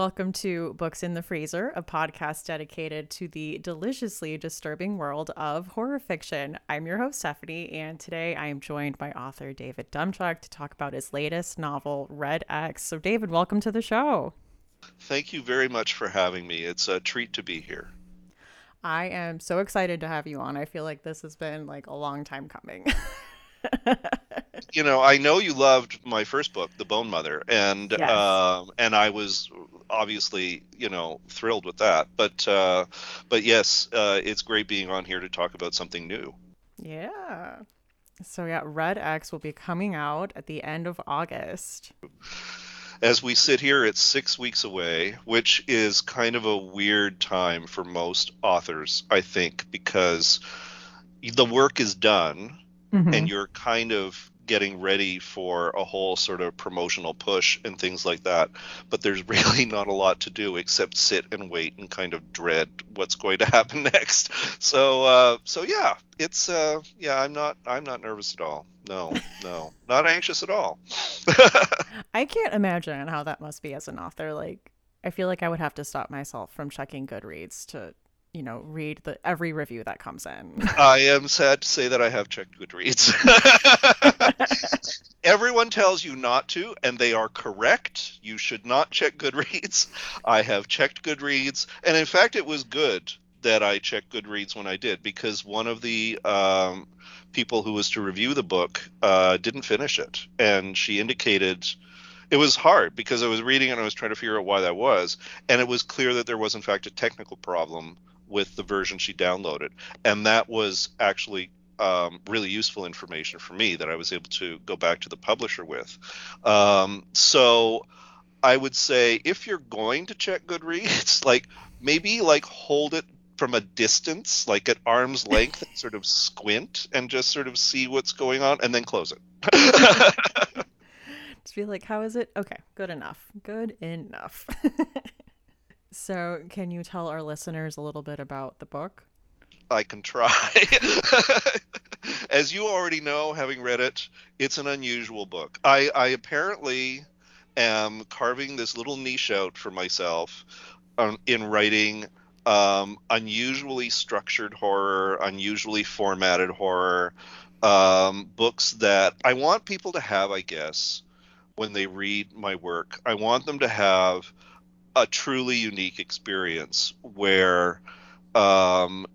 Welcome to Books in the Freezer, a podcast dedicated to the deliciously disturbing world of horror fiction. I'm your host, Stephanie, and today I am joined by author David Demchuk to talk about his latest novel, Red X. So, David, welcome to the show. Thank you very much for having me. It's a treat to be here. I am so excited to have you on. I feel like this has been like a long time coming. you know, I know you loved my first book, The Bone Mother, and yes. um, and I was obviously, you know, thrilled with that. But uh, but yes, uh, it's great being on here to talk about something new. Yeah. So yeah, Red X will be coming out at the end of August. As we sit here, it's six weeks away, which is kind of a weird time for most authors, I think, because the work is done mm-hmm. and you're kind of getting ready for a whole sort of promotional push and things like that. But there's really not a lot to do except sit and wait and kind of dread what's going to happen next. So uh, so yeah, it's uh, yeah, I'm not I'm not nervous at all. No, no, not anxious at all. I can't imagine how that must be as an author. Like I feel like I would have to stop myself from checking Goodreads to you know read the every review that comes in. I am sad to say that I have checked Goodreads. Everyone tells you not to, and they are correct. You should not check Goodreads. I have checked Goodreads, and in fact, it was good that I checked Goodreads when I did because one of the um, people who was to review the book uh, didn't finish it, and she indicated it was hard because I was reading and I was trying to figure out why that was, and it was clear that there was in fact a technical problem with the version she downloaded, and that was actually um, really useful information for me that I was able to go back to the publisher with. Um, so I would say if you're going to check Goodreads, like maybe like hold it from a distance, like at arm's length, and sort of squint and just sort of see what's going on, and then close it. just be like, how is it? Okay, good enough. Good enough. So, can you tell our listeners a little bit about the book? I can try. As you already know, having read it, it's an unusual book. I, I apparently am carving this little niche out for myself um, in writing um, unusually structured horror, unusually formatted horror, um, books that I want people to have, I guess, when they read my work. I want them to have a truly unique experience where um,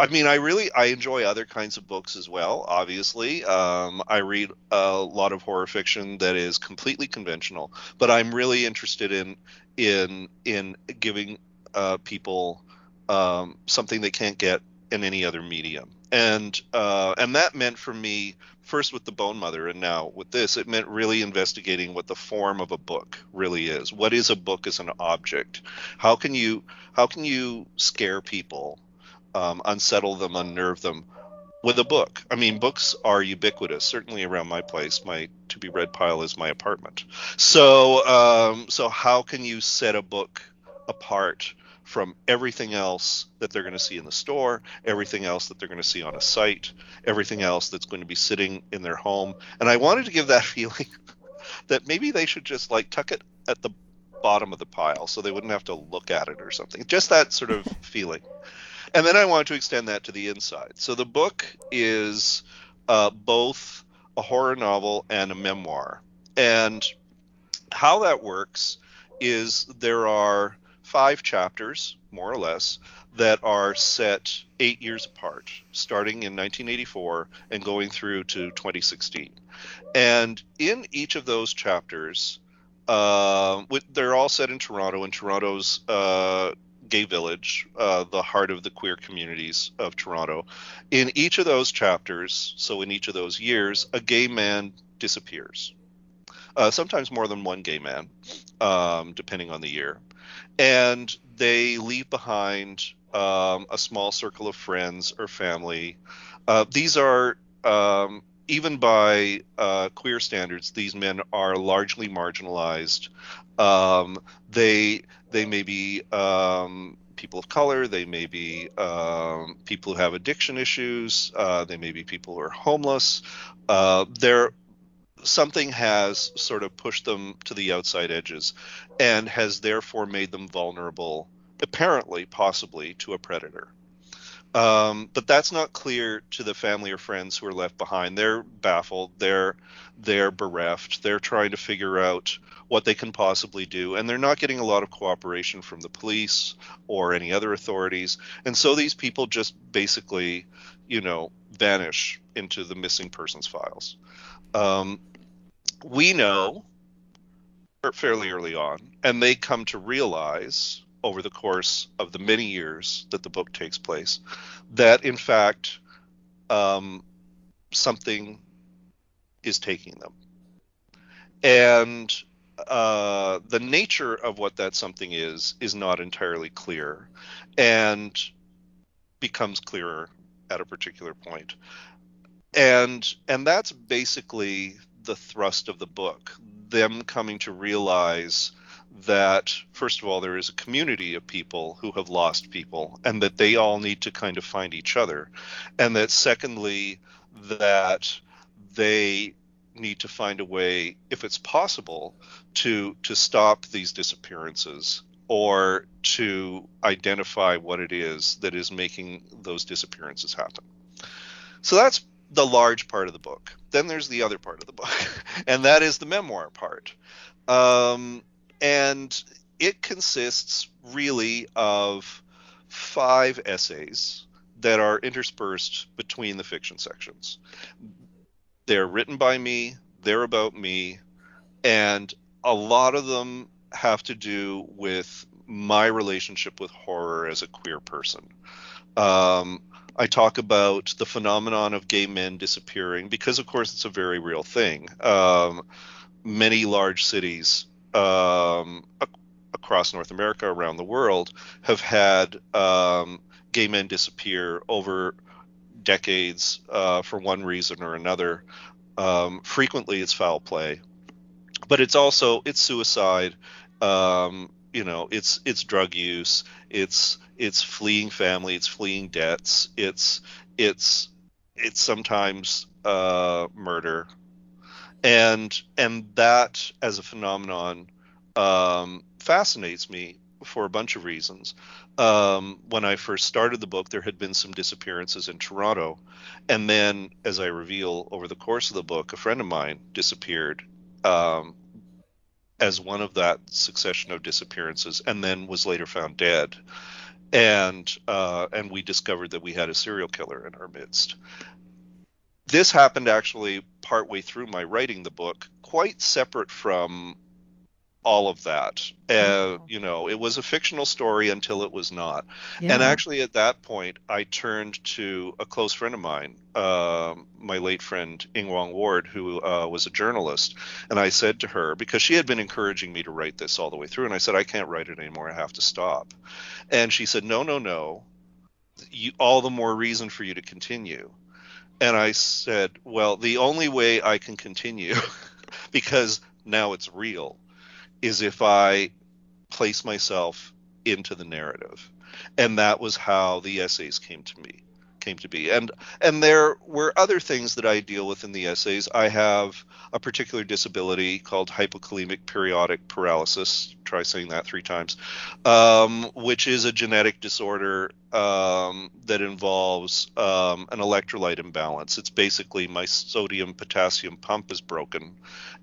I mean, I really I enjoy other kinds of books as well. Obviously, um, I read a lot of horror fiction that is completely conventional, but I'm really interested in in in giving uh, people um, something they can't get in any other medium, and uh, and that meant for me first with the Bone Mother and now with this, it meant really investigating what the form of a book really is. What is a book as an object? How can you how can you scare people, um, unsettle them, unnerve them with a book? I mean, books are ubiquitous. Certainly around my place, my to be read pile is my apartment. So um, so how can you set a book apart? From everything else that they're going to see in the store, everything else that they're going to see on a site, everything else that's going to be sitting in their home. And I wanted to give that feeling that maybe they should just like tuck it at the bottom of the pile so they wouldn't have to look at it or something. Just that sort of feeling. And then I wanted to extend that to the inside. So the book is uh, both a horror novel and a memoir. And how that works is there are five chapters, more or less, that are set eight years apart, starting in 1984 and going through to 2016. And in each of those chapters, uh, they're all set in Toronto, in Toronto's uh, gay village, uh, the heart of the queer communities of Toronto. In each of those chapters, so in each of those years, a gay man disappears. Uh, sometimes more than one gay man, um, depending on the year and they leave behind um, a small circle of friends or family. Uh, these are um, even by uh, queer standards, these men are largely marginalized. Um, they they may be um, people of color. They may be um, people who have addiction issues. Uh, they may be people who are homeless. Uh, they're something has sort of pushed them to the outside edges and has therefore made them vulnerable, apparently, possibly, to a predator. Um, but that's not clear to the family or friends who are left behind. They're baffled. They're they're bereft. They're trying to figure out what they can possibly do, and they're not getting a lot of cooperation from the police or any other authorities. And so these people just basically, you know, vanish into the missing persons files. Um, we know fairly early on, and they come to realize over the course of the many years that the book takes place, that in fact um, something is taking them. And uh, the nature of what that something is is not entirely clear and becomes clearer at a particular point. And and that's basically the thrust of the book. Them coming to realize that first of all there is a community of people who have lost people and that they all need to kind of find each other and that secondly that they need to find a way if it's possible to to stop these disappearances or to identify what it is that is making those disappearances happen so that's the large part of the book then there's the other part of the book and that is the memoir part um, and it consists really of five essays that are interspersed between the fiction sections. They're written by me, they're about me, and a lot of them have to do with my relationship with horror as a queer person. Um, I talk about the phenomenon of gay men disappearing because, of course, it's a very real thing. Um, many large cities um, across North America, around the world, have had um, gay men disappear over decades uh, for one reason or another. Um, frequently, it's foul play, but it's also it's suicide. Um, you know, it's it's drug use. It's it's fleeing family. It's fleeing debts. It's it's it's sometimes uh, murder and and that as a phenomenon um, fascinates me for a bunch of reasons. Um, when I first started the book, there had been some disappearances in Toronto, and then, as I reveal over the course of the book, a friend of mine disappeared um, as one of that succession of disappearances, and then was later found dead. And uh, and we discovered that we had a serial killer in our midst. This happened actually partway through my writing the book, quite separate from all of that. Uh, you know, it was a fictional story until it was not. Yeah. And actually, at that point, I turned to a close friend of mine, uh, my late friend Ing Wong Ward, who uh, was a journalist. And I said to her, because she had been encouraging me to write this all the way through, and I said, I can't write it anymore. I have to stop. And she said, No, no, no. You, all the more reason for you to continue and I said, well, the only way I can continue, because now it's real, is if I place myself into the narrative. And that was how the essays came to me came to be. And and there were other things that I deal with in the essays. I have a particular disability called hypokalemic periodic paralysis. Try saying that three times, um, which is a genetic disorder um, that involves um, an electrolyte imbalance. It's basically my sodium potassium pump is broken,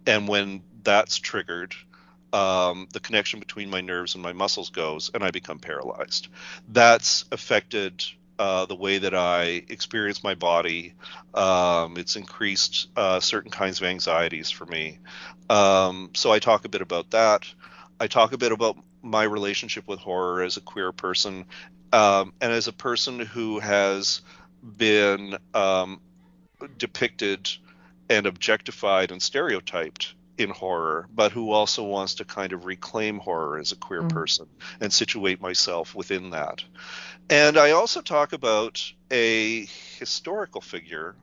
and when that's triggered, um, the connection between my nerves and my muscles goes, and I become paralyzed. That's affected uh, the way that I experience my body. Um, it's increased uh, certain kinds of anxieties for me. Um, so I talk a bit about that. I talk a bit about my relationship with horror as a queer person um, and as a person who has been um, depicted and objectified and stereotyped in horror, but who also wants to kind of reclaim horror as a queer mm. person and situate myself within that. And I also talk about a historical figure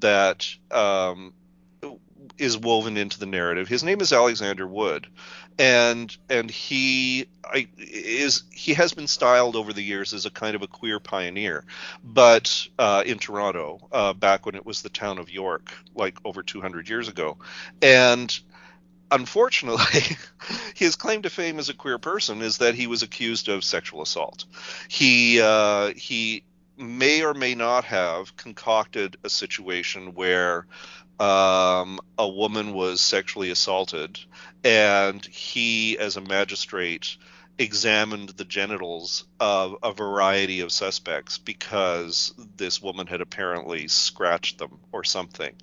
that um, is woven into the narrative. His name is Alexander Wood, and and he I, is he has been styled over the years as a kind of a queer pioneer, but uh, in Toronto uh, back when it was the town of York, like over 200 years ago, and unfortunately, his claim to fame as a queer person is that he was accused of sexual assault. He uh, he may or may not have concocted a situation where um, a woman was sexually assaulted, and he, as a magistrate, examined the genitals of a variety of suspects because this woman had apparently scratched them or something.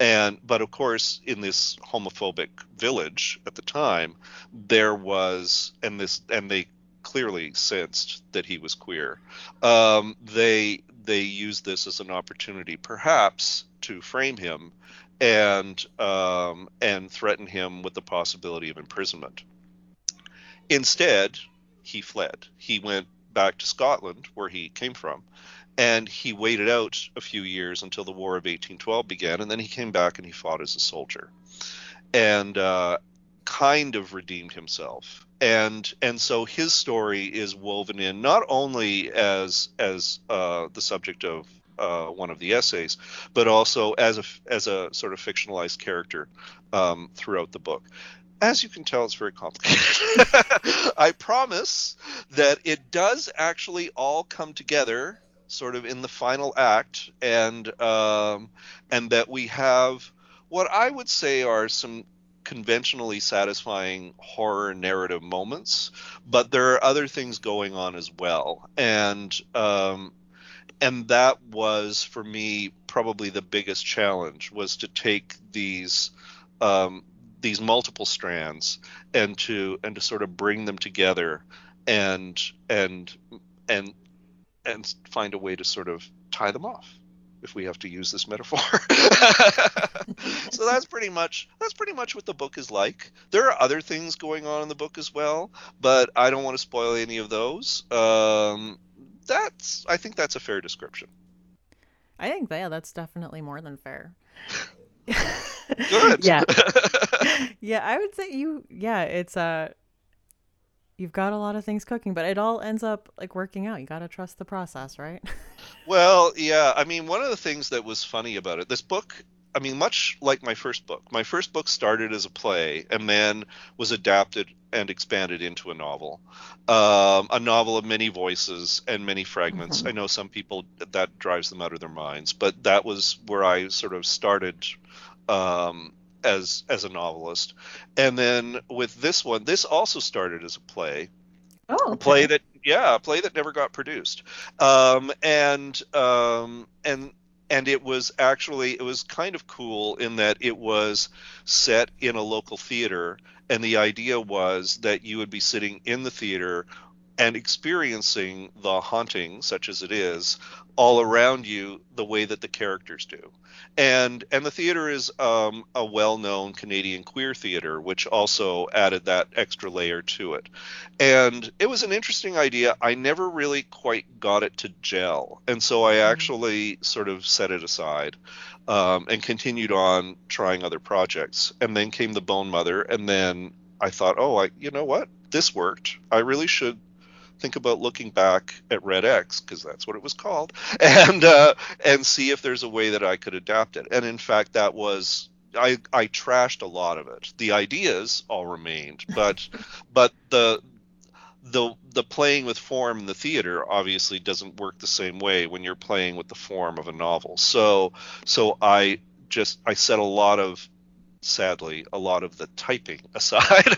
And but of course, in this homophobic village at the time, there was and this and they clearly sensed that he was queer. Um, they they used this as an opportunity, perhaps, to frame him and um, and threaten him with the possibility of imprisonment. Instead, he fled. He went back to Scotland, where he came from, and he waited out a few years until the War of 1812 began, and then he came back and he fought as a soldier, and uh, kind of redeemed himself. And and so his story is woven in not only as as uh, the subject of uh, one of the essays, but also as a as a sort of fictionalized character um, throughout the book. As you can tell, it's very complicated. I promise that it does actually all come together, sort of in the final act, and um, and that we have what I would say are some conventionally satisfying horror narrative moments, but there are other things going on as well, and um, and that was for me probably the biggest challenge was to take these um, these multiple strands and to and to sort of bring them together and and and and find a way to sort of tie them off if we have to use this metaphor. so that's pretty much that's pretty much what the book is like. There are other things going on in the book as well, but I don't want to spoil any of those. Um, that's I think that's a fair description. I think yeah, that's definitely more than fair. Good. yeah. yeah, I would say you yeah, it's uh you've got a lot of things cooking, but it all ends up like working out. You got to trust the process, right? well, yeah, I mean, one of the things that was funny about it, this book I mean, much like my first book, my first book started as a play and then was adapted and expanded into a novel. Um, a novel of many voices and many fragments. Mm-hmm. I know some people that drives them out of their minds, but that was where I sort of started um, as as a novelist. And then with this one, this also started as a play. Oh, okay. a play that yeah, a play that never got produced. Um, and um, and and it was actually it was kind of cool in that it was set in a local theater and the idea was that you would be sitting in the theater and experiencing the haunting such as it is all around you the way that the characters do and and the theater is um, a well-known Canadian queer theater, which also added that extra layer to it. And it was an interesting idea. I never really quite got it to gel, and so I mm-hmm. actually sort of set it aside um, and continued on trying other projects. And then came the Bone Mother, and then I thought, oh, I you know what, this worked. I really should think about looking back at Red X because that's what it was called, and uh, and see if there's a way that I could adapt it. And in fact, that was I I trashed a lot of it. The ideas all remained, but but the the the playing with form in the theater obviously doesn't work the same way when you're playing with the form of a novel. So so I just I set a lot of sadly, a lot of the typing aside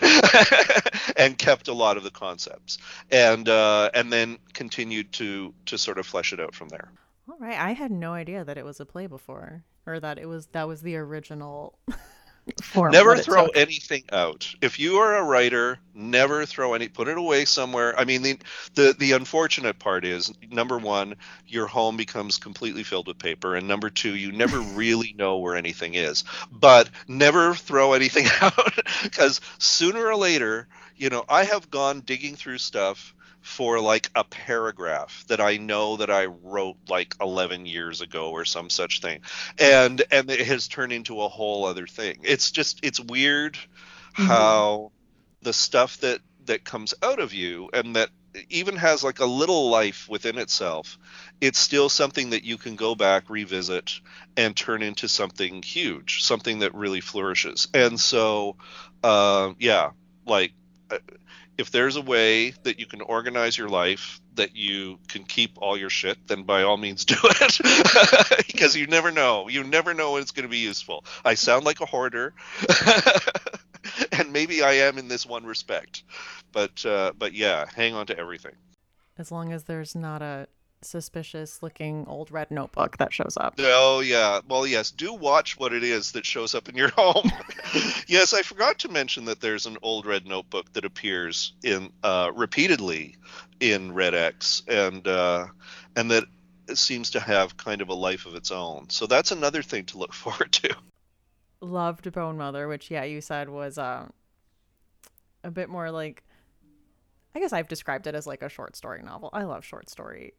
and kept a lot of the concepts and uh, and then continued to to sort of flesh it out from there. All right, I had no idea that it was a play before, or that it was that was the original form. Never throw anything out. If you are a writer, never throw any put it away somewhere i mean the, the the unfortunate part is number one your home becomes completely filled with paper and number two you never really know where anything is but never throw anything out because sooner or later you know i have gone digging through stuff for like a paragraph that I know that I wrote like 11 years ago or some such thing. And and it has turned into a whole other thing. It's just it's weird mm-hmm. how the stuff that that comes out of you and that even has like a little life within itself, it's still something that you can go back, revisit, and turn into something huge, something that really flourishes. And so, uh, yeah, like uh, if there's a way that you can organize your life that you can keep all your shit, then by all means do it. because you never know. You never know when it's going to be useful. I sound like a hoarder. and maybe I am in this one respect. But uh, but yeah, hang on to everything. As long as there's not a suspicious looking old red notebook that shows up. Oh yeah. Well, yes, do watch what it is that shows up in your home. yes, I forgot to mention that there's an old red notebook that appears in uh, repeatedly in Red X and uh, and that seems to have kind of a life of its own. So that's another thing to look forward to. Loved Bone Mother, which yeah, you said was uh, a bit more like I guess I've described it as like a short story novel. I love short story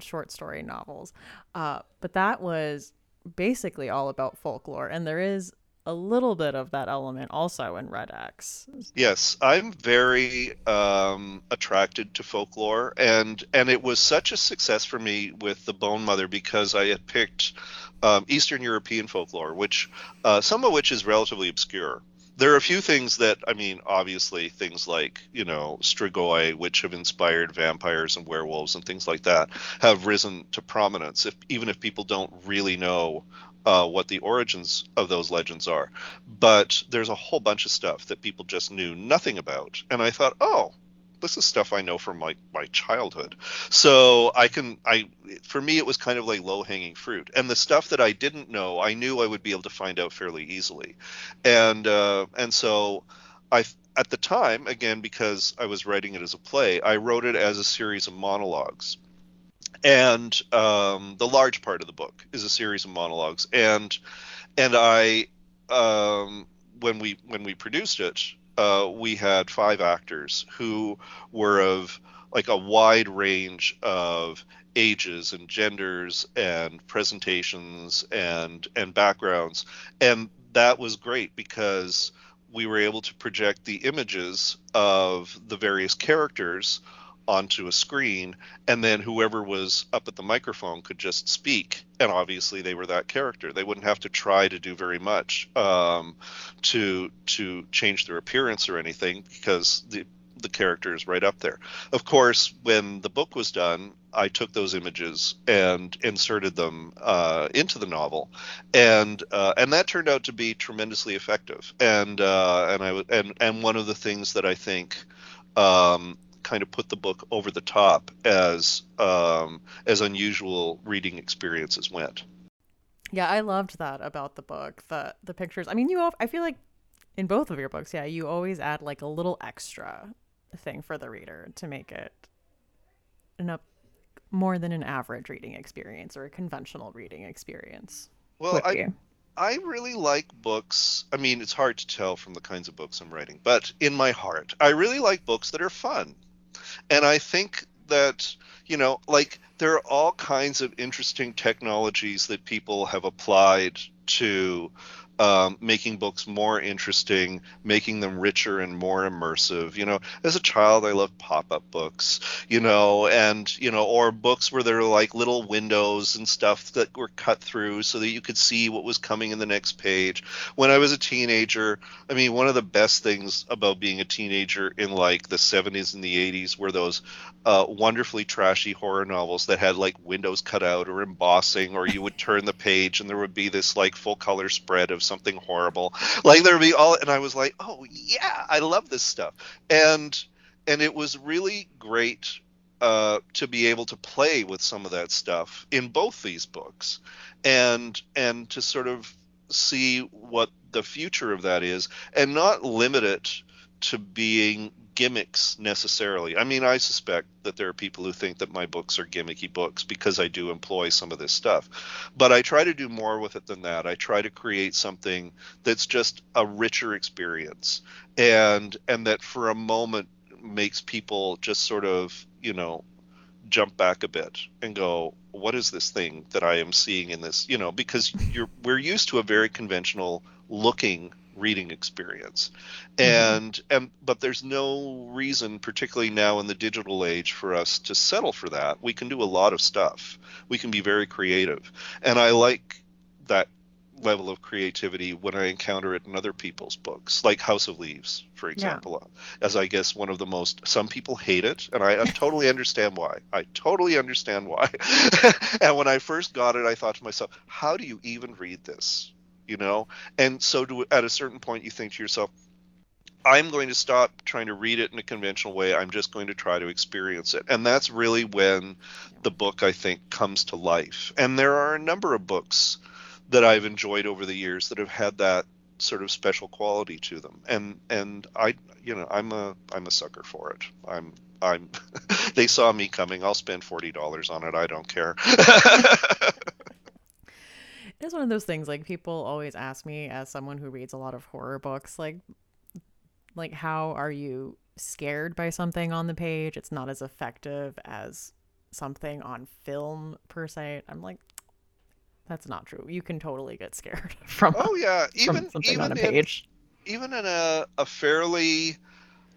short story novels. Uh, but that was basically all about folklore. And there is a little bit of that element also in Red X. Yes, I'm very um, attracted to folklore, and and it was such a success for me with the Bone Mother because I had picked um, Eastern European folklore, which uh, some of which is relatively obscure there are a few things that I mean, obviously things like you know Strigoi, which have inspired vampires and werewolves and things like that, have risen to prominence. If even if people don't really know uh, what the origins of those legends are, but there's a whole bunch of stuff that people just knew nothing about, and I thought, oh, this is stuff I know from my my childhood. So I can I for me it was kind of like low hanging fruit. And the stuff that I didn't know, I knew I would be able to find out fairly easily. And uh, and so I at the time again because I was writing it as a play, I wrote it as a series of monologues. And um, the large part of the book is a series of monologues. And and I um, when we when we produced it, uh, we had five actors who were of like a wide range of ages and genders and presentations and and backgrounds. And that was great because we were able to project the images of the various characters onto a screen and then whoever was up at the microphone could just speak and obviously they were that character they wouldn't have to try to do very much um, to to change their appearance or anything because the the character is right up there. Of course, when the book was done, I took those images and inserted them uh, into the novel, and uh, and that turned out to be tremendously effective. And uh, and I and and one of the things that I think um, kind of put the book over the top as um, as unusual reading experiences went. Yeah, I loved that about the book. The the pictures. I mean, you. I feel like in both of your books, yeah, you always add like a little extra thing for the reader to make it an up more than an average reading experience or a conventional reading experience. Well, I, I really like books. I mean, it's hard to tell from the kinds of books I'm writing, but in my heart, I really like books that are fun. And I think that, you know, like there are all kinds of interesting technologies that people have applied to um, making books more interesting, making them richer and more immersive. You know, as a child, I loved pop-up books. You know, and you know, or books where there are like little windows and stuff that were cut through so that you could see what was coming in the next page. When I was a teenager, I mean, one of the best things about being a teenager in like the 70s and the 80s were those uh, wonderfully trashy horror novels that had like windows cut out or embossing, or you would turn the page and there would be this like full color spread of something horrible. Like there would be all, and I was like, oh yeah, I love this stuff, and and it was really great uh, to be able to play with some of that stuff in both these books, and and to sort of see what the future of that is, and not limit it to being gimmicks necessarily. I mean, I suspect that there are people who think that my books are gimmicky books because I do employ some of this stuff. But I try to do more with it than that. I try to create something that's just a richer experience and and that for a moment makes people just sort of, you know, jump back a bit and go, what is this thing that I am seeing in this, you know, because you're we're used to a very conventional looking reading experience mm-hmm. and mm-hmm. and but there's no reason particularly now in the digital age for us to settle for that we can do a lot of stuff we can be very creative and i like that level of creativity when i encounter it in other people's books like house of leaves for example yeah. as i guess one of the most some people hate it and i, I totally understand why i totally understand why and when i first got it i thought to myself how do you even read this you know? And so to, at a certain point you think to yourself i'm going to stop trying to read it in a conventional way. I'm just going to try to experience it. And that's really when the book i think comes to life. And there are a number of books that i've enjoyed over the years that have had that sort of special quality to them. And and i you know i'm a i'm a sucker for it. I'm i'm they saw me coming. I'll spend $40 on it. I don't care it's one of those things like people always ask me as someone who reads a lot of horror books like like how are you scared by something on the page? It's not as effective as something on film per se. I'm like that's not true. You can totally get scared from oh yeah. even even on a page. in, even in a, a fairly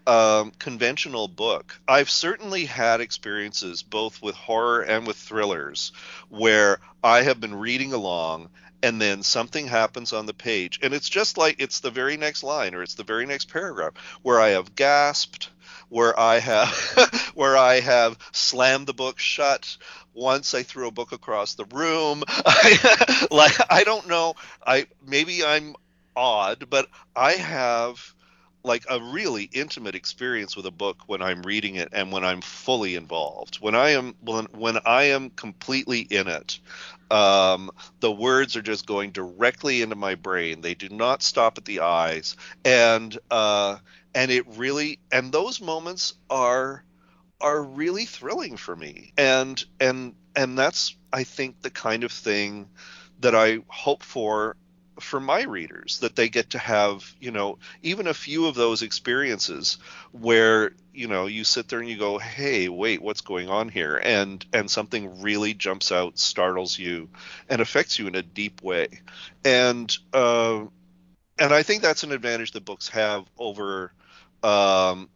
um, conventional book. I've certainly had experiences both with horror and with thrillers where I have been reading along and then something happens on the page and it's just like it's the very next line or it's the very next paragraph where I have gasped where I have where I have slammed the book shut once I threw a book across the room I, like I don't know I maybe I'm odd but I have like a really intimate experience with a book when I'm reading it and when I'm fully involved. When I am when when I am completely in it, um, the words are just going directly into my brain. They do not stop at the eyes, and uh, and it really and those moments are are really thrilling for me. And and and that's I think the kind of thing that I hope for for my readers that they get to have you know even a few of those experiences where you know you sit there and you go hey wait what's going on here? And and something really jumps out startles you and affects you in a deep way. And uh, and i think that's an advantage that books have over um,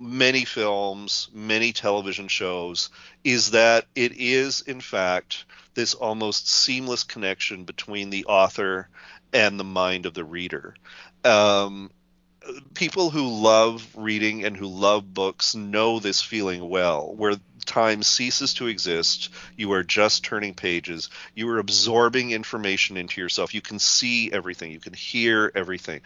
many films many television shows is that it is in fact this almost seamless connection between the author and the mind of the reader. Um, people who love reading and who love books know this feeling well, where time ceases to exist. You are just turning pages. You are absorbing information into yourself. You can see everything. You can hear everything,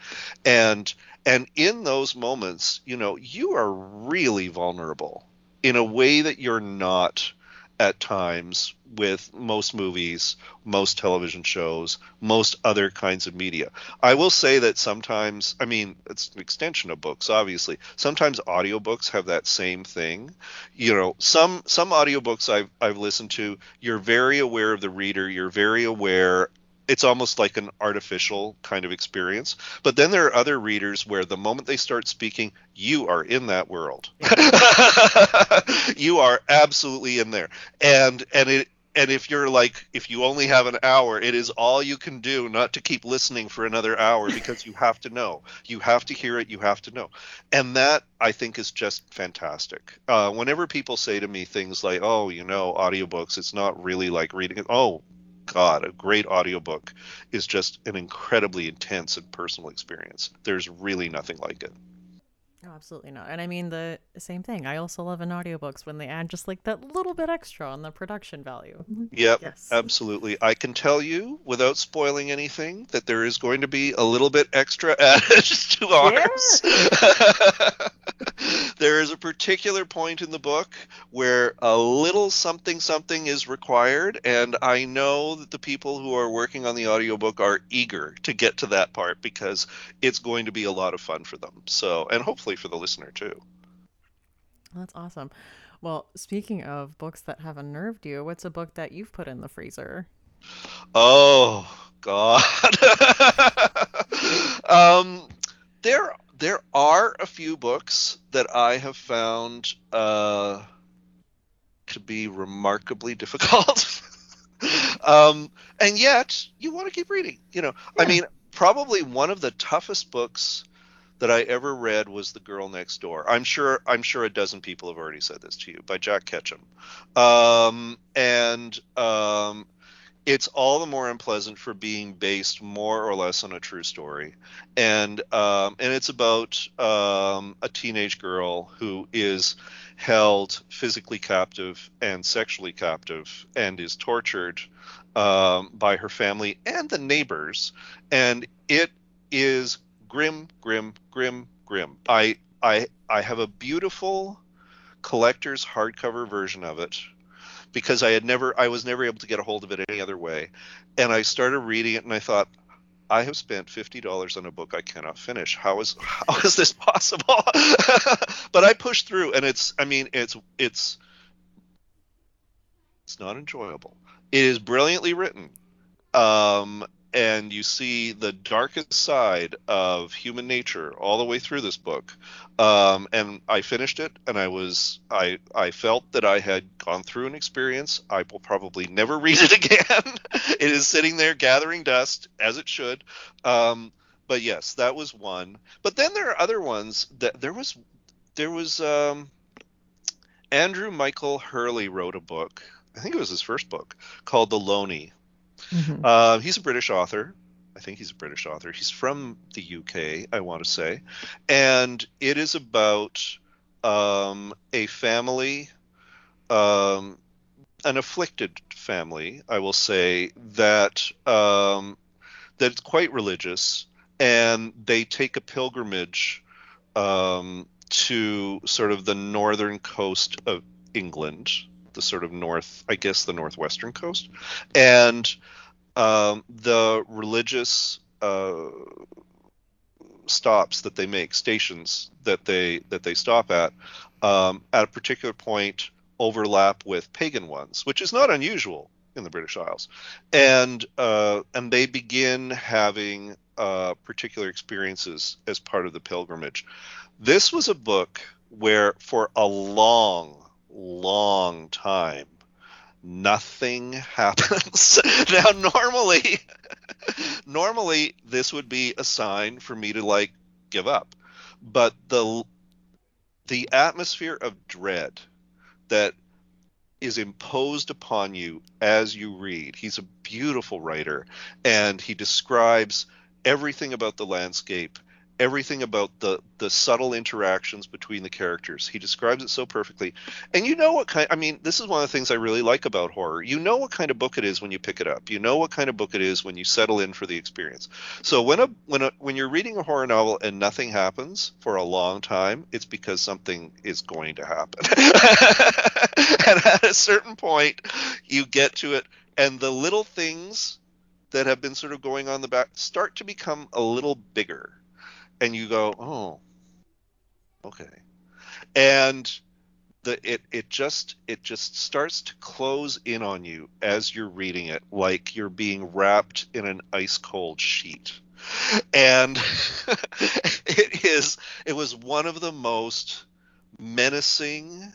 and and in those moments, you know, you are really vulnerable in a way that you're not at times with most movies, most television shows, most other kinds of media. I will say that sometimes, I mean, it's an extension of books, obviously. Sometimes audiobooks have that same thing. You know, some some audiobooks I've I've listened to, you're very aware of the reader, you're very aware it's almost like an artificial kind of experience. But then there are other readers where the moment they start speaking, you are in that world. you are absolutely in there. And and it and if you're like if you only have an hour, it is all you can do not to keep listening for another hour because you have to know. You have to hear it, you have to know. And that I think is just fantastic. Uh, whenever people say to me things like, "Oh, you know, audiobooks, it's not really like reading it." Oh, God, a great audiobook is just an incredibly intense and personal experience. There's really nothing like it. Oh, absolutely not. And I mean the same thing. I also love in audiobooks when they add just like that little bit extra on the production value. Mm-hmm. Yep, yes. absolutely. I can tell you without spoiling anything that there is going to be a little bit extra added to ours. Yeah. there is a particular point in the book where a little something something is required and I know that the people who are working on the audiobook are eager to get to that part because it's going to be a lot of fun for them. So, and hopefully for the listener too. That's awesome. Well, speaking of books that have unnerved you, what's a book that you've put in the freezer? Oh God. um, there there are a few books that I have found uh, to be remarkably difficult. um, and yet you want to keep reading. You know, yeah. I mean, probably one of the toughest books that I ever read was The Girl Next Door. I'm sure I'm sure a dozen people have already said this to you by Jack Ketchum. Um, and um, it's all the more unpleasant for being based more or less on a true story, and um, and it's about um, a teenage girl who is held physically captive and sexually captive and is tortured um, by her family and the neighbors, and it is grim, grim, grim, grim. I I I have a beautiful collector's hardcover version of it because I had never I was never able to get a hold of it any other way. And I started reading it and I thought I have spent fifty dollars on a book I cannot finish. How is how is this possible? but I pushed through and it's I mean it's it's it's not enjoyable. It is brilliantly written. Um, and you see the darkest side of human nature all the way through this book. Um, and I finished it, and I was I I felt that I had gone through an experience. I will probably never read it again. it is sitting there gathering dust as it should. Um, but yes, that was one. But then there are other ones that there was there was um, Andrew Michael Hurley wrote a book. I think it was his first book called The Loney Mm-hmm. Uh, he's a British author. I think he's a British author. He's from the UK, I want to say, and it is about um, a family, um, an afflicted family, I will say that um, that's quite religious, and they take a pilgrimage um, to sort of the northern coast of England, the sort of north, I guess, the northwestern coast, and um, the religious uh, stops that they make, stations that they that they stop at, um, at a particular point overlap with pagan ones, which is not unusual in the British Isles, and uh, and they begin having uh, particular experiences as part of the pilgrimage. This was a book where, for a long, long time, nothing happens. now normally normally this would be a sign for me to like give up. But the the atmosphere of dread that is imposed upon you as you read. He's a beautiful writer and he describes everything about the landscape everything about the the subtle interactions between the characters. He describes it so perfectly. And you know what kind I mean, this is one of the things I really like about horror. You know what kind of book it is when you pick it up. You know what kind of book it is when you settle in for the experience. So when a when a when you're reading a horror novel and nothing happens for a long time, it's because something is going to happen. and at a certain point, you get to it and the little things that have been sort of going on the back start to become a little bigger and you go, oh, okay, and the it it just it just starts to close in on you as you're reading it, like you're being wrapped in an ice cold sheet, and it is it was one of the most menacing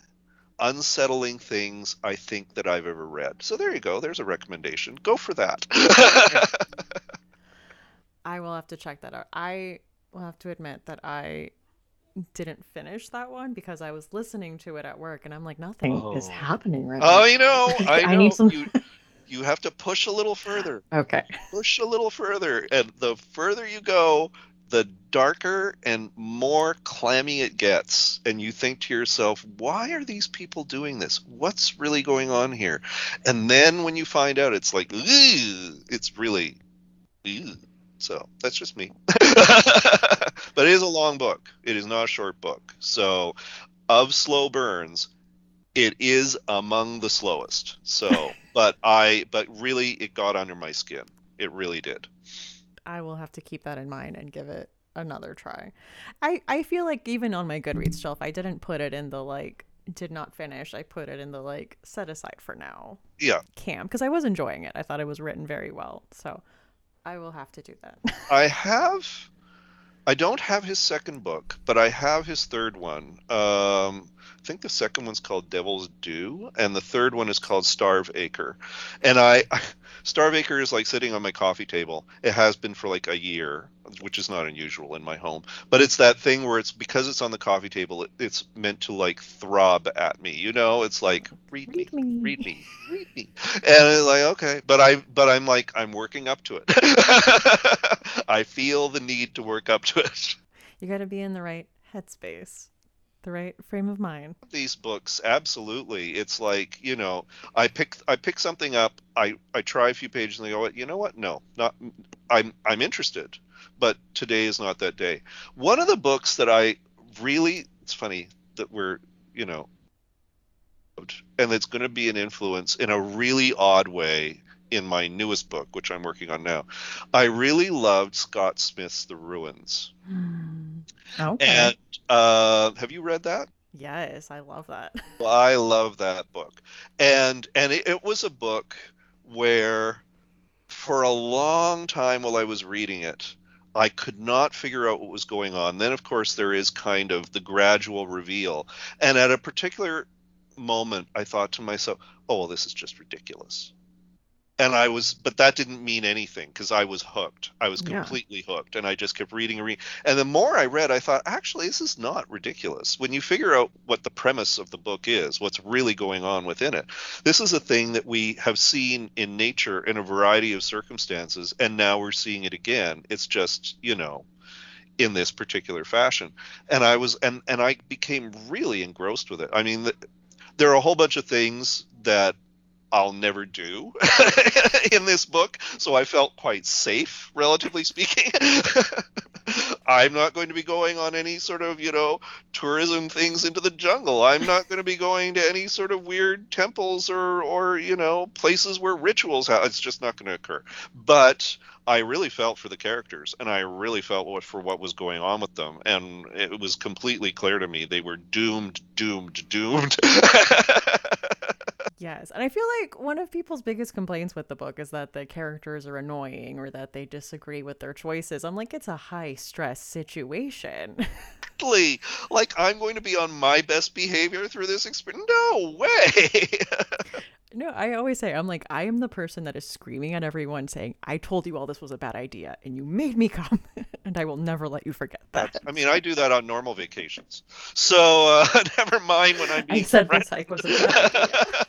unsettling things I think that I've ever read. So there you go. There's a recommendation. Go for that. I will have to check that out. I will have to admit that I didn't finish that one because I was listening to it at work and I'm like, nothing oh. is happening right now. Oh, you know, I, I know. Need some... you, you have to push a little further. Okay. Push a little further. And the further you go, the darker and more clammy it gets. And you think to yourself, why are these people doing this? What's really going on here? And then when you find out, it's like, it's really. So that's just me. but it is a long book. It is not a short book. So of slow burns, it is among the slowest. So, but I, but really, it got under my skin. It really did. I will have to keep that in mind and give it another try. I I feel like even on my Goodreads shelf, I didn't put it in the like did not finish. I put it in the like set aside for now Yeah, camp because I was enjoying it. I thought it was written very well. So I will have to do that. I have. I don't have his second book, but I have his third one. Um, I think the second one's called Devil's Due, and the third one is called Starve Acre. And I, Starve Acre is like sitting on my coffee table. It has been for like a year, which is not unusual in my home. But it's that thing where it's because it's on the coffee table, it, it's meant to like throb at me. You know, it's like read me, Read me. read me, read me, and it's like okay, but I, but I'm like I'm working up to it. I feel the need to work up to it. You got to be in the right headspace, the right frame of mind. these books absolutely it's like you know i pick i pick something up i i try a few pages and I go you know what no not i'm i'm interested but today is not that day one of the books that i really it's funny that we're you know and it's going to be an influence in a really odd way in my newest book which i'm working on now i really loved scott smith's the ruins Okay. and uh have you read that yes, I love that. Well, I love that book, and and it, it was a book where, for a long time while I was reading it, I could not figure out what was going on. Then, of course, there is kind of the gradual reveal, and at a particular moment, I thought to myself, "Oh, well, this is just ridiculous." And I was, but that didn't mean anything because I was hooked. I was Yeah. completely hooked, and I just kept reading and reading. And the more I read, I thought, actually, this is not ridiculous. When you figure out what the premise of the book is, what's really going on within it, this is a thing that we have seen in nature in a variety of circumstances, and now we're seeing it again. It's just, you know, in this particular fashion. And I was, and and I became really engrossed with it. I mean, the, there are a whole bunch of things that I'll never do in this book, so I felt quite safe, relatively speaking. I'm not going to be going on any sort of, you know, tourism things into the jungle. I'm not going to be going to any sort of weird temples or, or you know, places where rituals. Ha- it's just not going to occur. But I really felt for the characters, and I really felt what, for what was going on with them, and it was completely clear to me they were doomed, doomed, doomed. Yes. And I feel like one of people's biggest complaints with the book is that the characters are annoying or that they disagree with their choices. I'm like, it's a high stress situation. Exactly. Like I'm going to be on my best behavior through this experience. No way. no, I always say, I'm like, I am the person that is screaming at everyone saying, I told you all this was a bad idea and you made me come. and I will never let you forget that. I mean, I do that on normal vacations. So uh, never mind when I'm I being said this hike was a bad idea.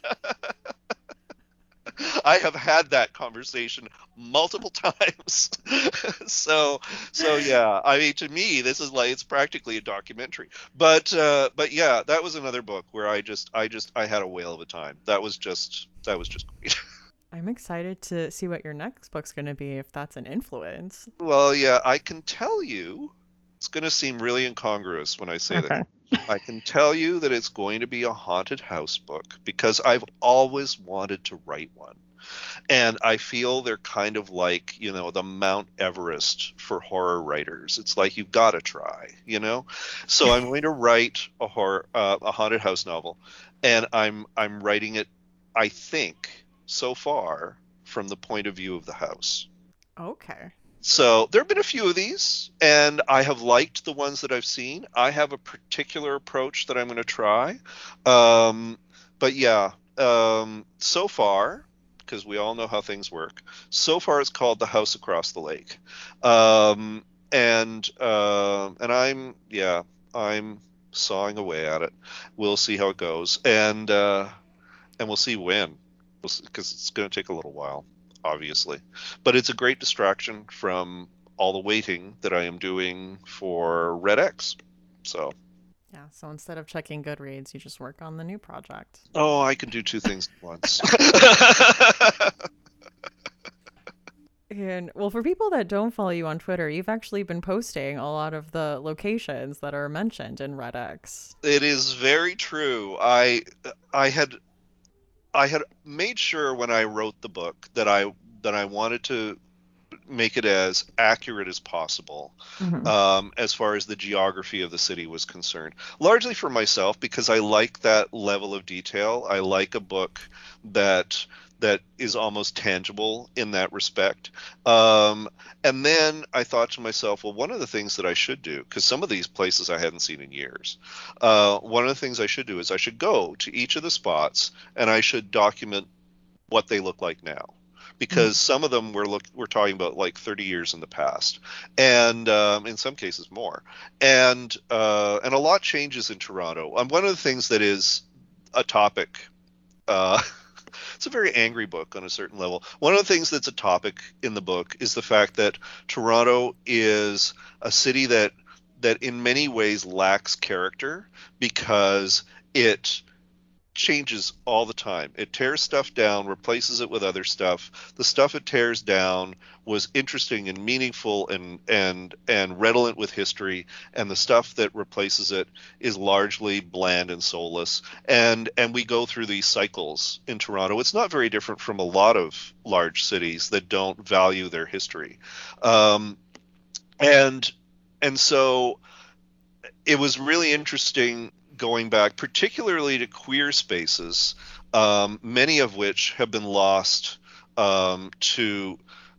I have had that conversation multiple times. so so yeah, I mean to me this is like it's practically a documentary. But uh but yeah, that was another book where I just I just I had a whale of a time. That was just that was just great. I'm excited to see what your next book's going to be if that's an influence. well, yeah, I can tell you it's going to seem really incongruous when I say that. I can tell you that it's going to be a haunted house book because I've always wanted to write one. And I feel they're kind of like, you know, the Mount Everest for horror writers. It's like you've got to try, you know. So I'm going to write a horror, uh, a haunted house novel, and I'm I'm writing it, I think, so far from the point of view of the house. Okay. So there have been a few of these, and I have liked the ones that I've seen. I have a particular approach that I'm going to try. Um, but yeah, um, so far, because we all know how things work, so far it's called The House Across the Lake. Um, and uh, and I'm yeah, I'm sawing away at it. We'll see how it goes, and uh, and we'll see when, because it's going to take a little while obviously. But it's a great distraction from all the waiting that I am doing for Red X. So, Yeah. So instead of checking Goodreads, you just work on the new project. oh, I can do two things at once. And well, for people that don't follow you on Twitter, you've actually been posting a lot of the locations that are mentioned in Red X. it is very true. I I had I had made sure when I wrote the book that I that I wanted to make it as accurate as possible mm-hmm. um, as far as the geography of the city was concerned. Largely for myself because I like that level of detail. I like a book that that is almost tangible in that respect. Um, and then I thought to myself, well, one of the things that I should do, because some of these places I hadn't seen in years, uh, one of the things I should do is I should go to each of the spots and I should document what they look like now because mm-hmm. some of them we're look we're talking about like 30 years in the past, and um, in some cases more, and uh, and a lot changes in Toronto. Um, one of the things that is a topic. Uh, it's a very angry book on a certain level. One of the things that's a topic in the book is the fact that Toronto is a city that that in many ways lacks character because it changes all the time. It tears stuff down, replaces it with other stuff. The stuff it tears down was interesting and meaningful and and and redolent with history, and the stuff that replaces it is largely bland and soulless. And and we go through these cycles in Toronto. It's not very different from a lot of large cities that don't value their history. Um, and and so it was really interesting going back, particularly to queer spaces, um, many of which have been lost um, to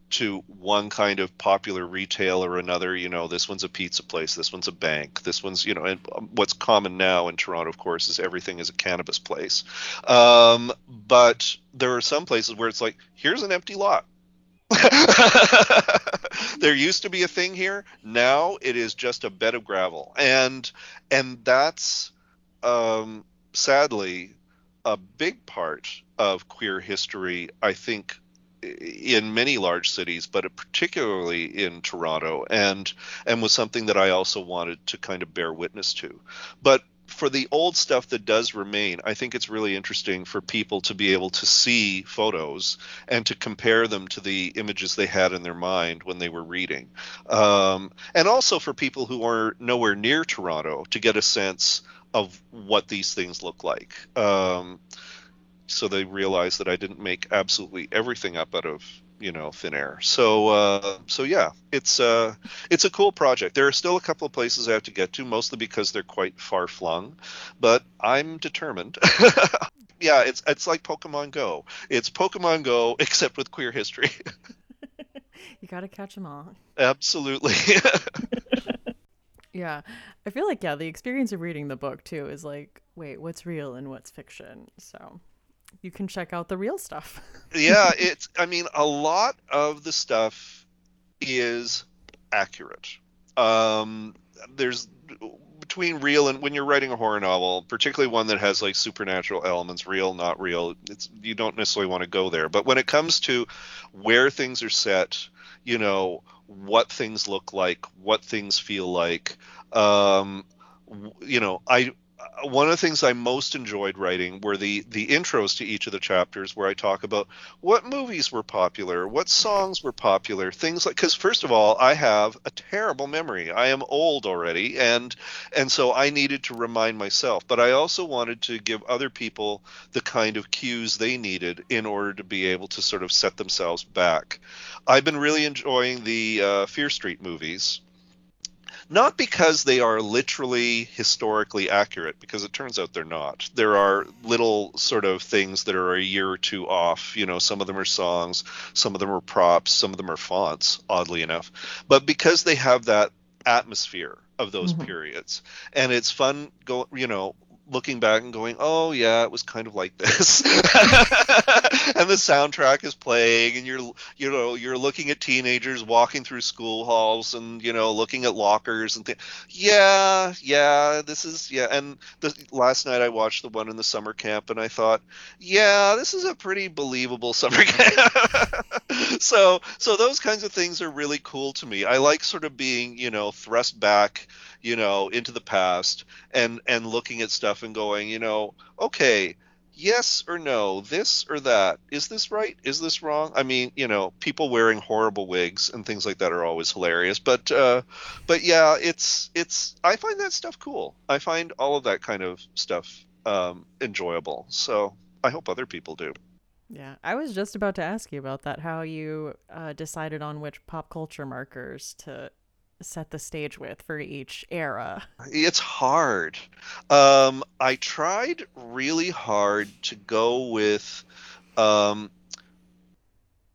to one kind of popular retail or another. You know, this one's a pizza place, this one's a bank, this one's you know, and what's common now in Toronto, of course, is everything is a cannabis place. Um, but there are some places where it's like, here's an empty lot. there used to be a thing here. Now it is just a bed of gravel, and and that's um, sadly, a big part of queer history, I think, in many large cities, but particularly in Toronto, and and was something that I also wanted to kind of bear witness to. But for the old stuff that does remain, I think it's really interesting for people to be able to see photos and to compare them to the images they had in their mind when they were reading. Um, and also for people who are nowhere near Toronto to get a sense of what these things look like. Um, so they realized that I didn't make absolutely everything up out of you know thin air. So uh, so yeah, it's uh, it's a cool project. There are still a couple of places I have to get to, mostly because they're quite far flung, but I'm determined. yeah, it's it's like Pokemon Go. It's Pokemon Go except with queer history. you got to catch them all. Absolutely. Yeah. I feel like, yeah, the experience of reading the book too is like, wait, what's real and what's fiction? So you can check out the real stuff. yeah. It's, I mean, a lot of the stuff is accurate. Um, there's between real and when you're writing a horror novel, particularly one that has like supernatural elements, real, not real, it's you don't necessarily want to go there. But when it comes to where things are set, you know, what things look like, what things feel like. Um, you know, I one of the things I most enjoyed writing were the the intros to each of the chapters where I talk about what movies were popular, what songs were popular, things like cuz first of all, I have a terrible memory. I am old already and and so I needed to remind myself, but I also wanted to give other people the kind of cues they needed in order to be able to sort of set themselves back. I've been really enjoying the uh, Fear Street movies not because they are literally historically accurate, because it turns out they're not. There are little sort of things that are a year or two off. You know, some of them are songs, some of them are props, some of them are fonts, oddly enough. But because they have that atmosphere of those mm-hmm. periods, and it's fun go you know looking back and going, "Oh yeah, it was kind of like this." and the soundtrack is playing, and you're you know you're looking at teenagers walking through school halls, and you know looking at lockers and things. Yeah, yeah, this is yeah. And the, last night I watched the one in the summer camp, and I thought, yeah, this is a pretty believable summer camp. so so those kinds of things are really cool to me. I like sort of being you know thrust back you know, into the past and and looking at stuff and going, you know, okay, yes or no, this or that. Is this right? Is this wrong? I mean, you know, people wearing horrible wigs and things like that are always hilarious. But uh, but yeah, it's it's I find that stuff cool. I find all of that kind of stuff um, enjoyable. So I hope other people do. Yeah, I was just about to ask you about that. How you uh, decided on which pop culture markers to set the stage with for each era. It's hard. Um, I tried really hard to go with um,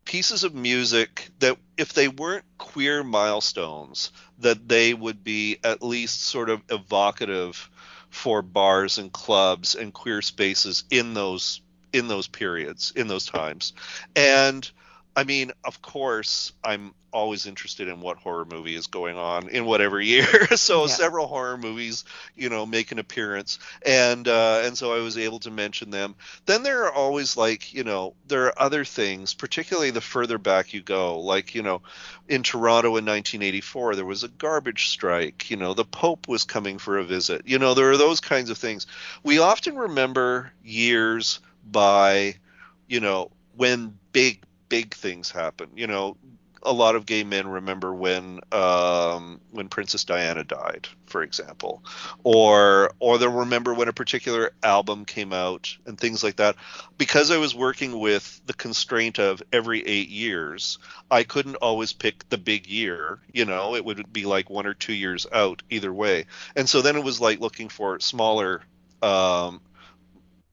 pieces of music that, if they weren't queer milestones, that they would be at least sort of evocative for bars and clubs and queer spaces in those in those periods in those times and I mean, of course, I'm always interested in what horror movie is going on in whatever year. so yeah. several horror movies, you know, make an appearance, and uh, and so I was able to mention them. Then there are always like, you know, there are other things, particularly the further back you go, like you know, in Toronto in 1984 there was a garbage strike. You know, the Pope was coming for a visit. You know, there are those kinds of things. We often remember years by, you know, when big big things happen. You know, a lot of gay men remember when um, when Princess Diana died, for example, or or they'll remember when a particular album came out and things like that. Because I was working with the constraint of every eight years, I couldn't always pick the big year. You know, it would be like one or two years out either way, and so then it was like looking for smaller. Um,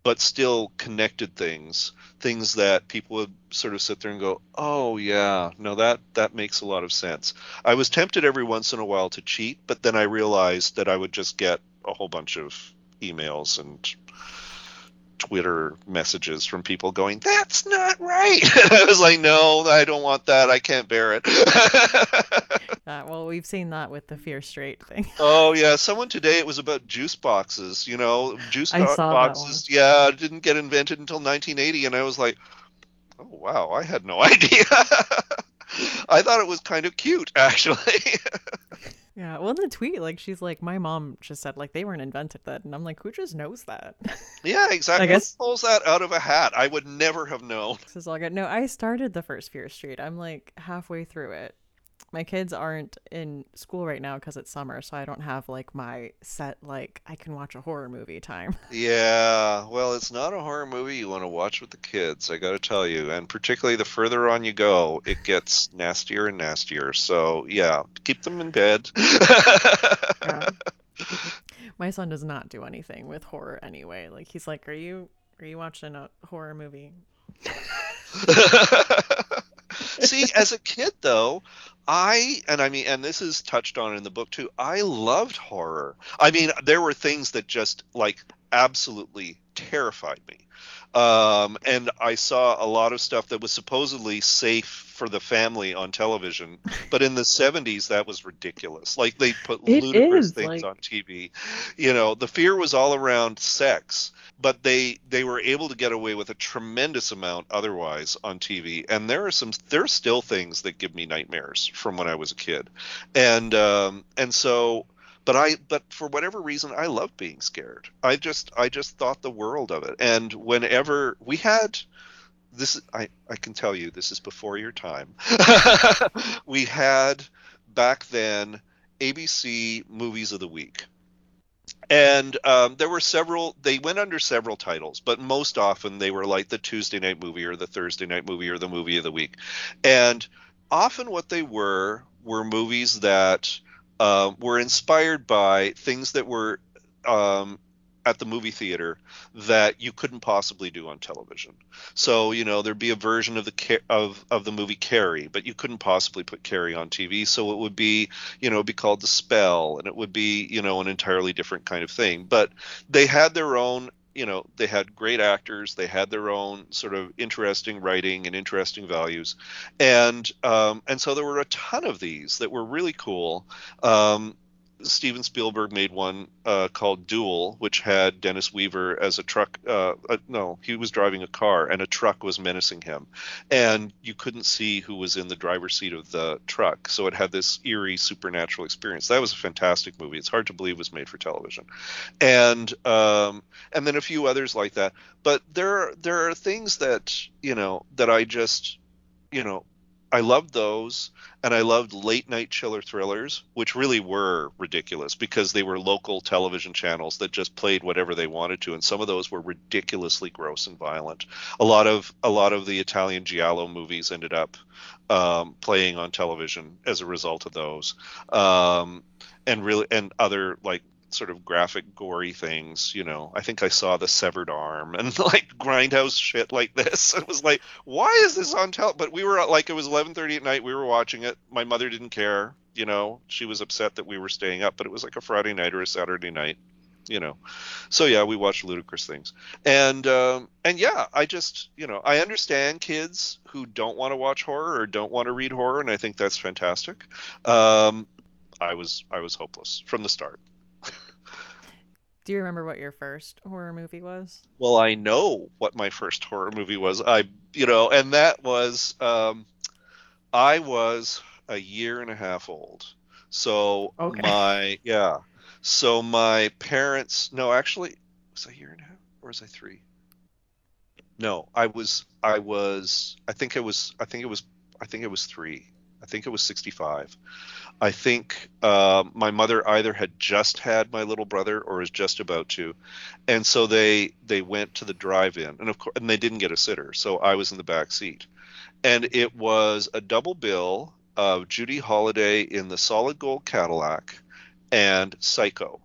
but still connected things things that people would sort of sit there and go oh yeah no that that makes a lot of sense. I was tempted every once in a while to cheat but then i realized that i would just get a whole bunch of emails and Twitter messages from people going, "That's not right." I was like, "No, I don't want that. I can't bear it." uh, well, we've seen that with the Fear Street thing. oh yeah, someone today it was about juice boxes. You know, juice boxes. Yeah, didn't get invented until 1980, and I was like, "Oh wow, I had no idea." I thought it was kind of cute, actually. Yeah, well, in the tweet, like she's like, my mom just said like they weren't invented that, and I'm like, who just knows that? Yeah, exactly. I guess Who pulls that out of a hat. I would never have known. This is all good. No, I started the first Fear Street. I'm like halfway through it, my kids aren't in school right now because it's summer, so I don't have like my set like I can watch a horror movie time. Yeah, well, it's not a horror movie you want to watch with the kids. I got to tell you, and particularly the further on you go, it gets nastier and nastier. So yeah, keep them in bed. yeah. My son does not do anything with horror anyway. Like he's like, "Are you are you watching a horror movie?" See, as a kid though, I and I mean, and this is touched on in the book too. I loved horror. I mean, there were things that just like absolutely terrified me. Um, and I saw a lot of stuff that was supposedly safe for the family on television, but in the 70s that was ridiculous. Like they put it ludicrous is, things like... on TV. You know, the fear was all around sex, but they they were able to get away with a tremendous amount otherwise on TV. And there are some there are still things that give me nightmares from when I was a kid, and um, and so but I but for whatever reason I loved being scared. I just I just thought the world of it. And whenever we had this I I can tell you this is before your time. we had back then ABC movies of the week. And um, there were several, they went under several titles, but most often they were like the Tuesday night movie or the Thursday night movie or the movie of the week. And often what they were were movies that uh, were inspired by things that were um, at the movie theater that you couldn't possibly do on television. So you know there'd be a version of the of of the movie Carrie, but you couldn't possibly put Carrie on TV. So it would be you know be called The Spell, and it would be you know an entirely different kind of thing. But they had their own you know they had great actors they had their own sort of interesting writing and interesting values. And um, and so there were a ton of these that were really cool. Um, Steven Spielberg made one uh, called Duel, which had Dennis Weaver as a truck. Uh, uh, no, he was driving a car, and a truck was menacing him, and you couldn't see who was in the driver's seat of the truck. So it had this eerie supernatural experience. That was a fantastic movie. It's hard to believe it was made for television, and um, and then a few others like that. But there there are things that you know that I just you know I loved those, and I loved late night chiller thrillers, which really were ridiculous because they were local television channels that just played whatever they wanted to, and some of those were ridiculously gross and violent. A lot of a lot of the Italian giallo movies ended up um, playing on television as a result of those, um, and really and other like sort of graphic, gory things. You know, I think I saw the severed arm and like grindhouse shit like this. It was like, why is this on tel? But we were like, it was 11:30 at night. We were watching it. My mother didn't care. You know, she was upset that we were staying up, but it was like a Friday night or a Saturday night. You know, so yeah, we watched ludicrous things, and um, and yeah, I just you know I understand kids who don't want to watch horror or don't want to read horror, and I think that's fantastic. Um, I was I was hopeless from the start. Do you remember what your first horror movie was? Well, I know what my first horror movie was. I, you know, and that was, um, I was a year and a half old. So okay. my, yeah. So my parents, no, actually, was I a year and a half or was I three? No, I was, I was, I think it was, I think it was, I think it was three. I think it was 65. I think uh, my mother either had just had my little brother or was just about to, and so they they went to the drive-in, and of course, and they didn't get a sitter, so I was in the back seat, and it was a double bill of Judy Holliday in the solid gold Cadillac and Psycho.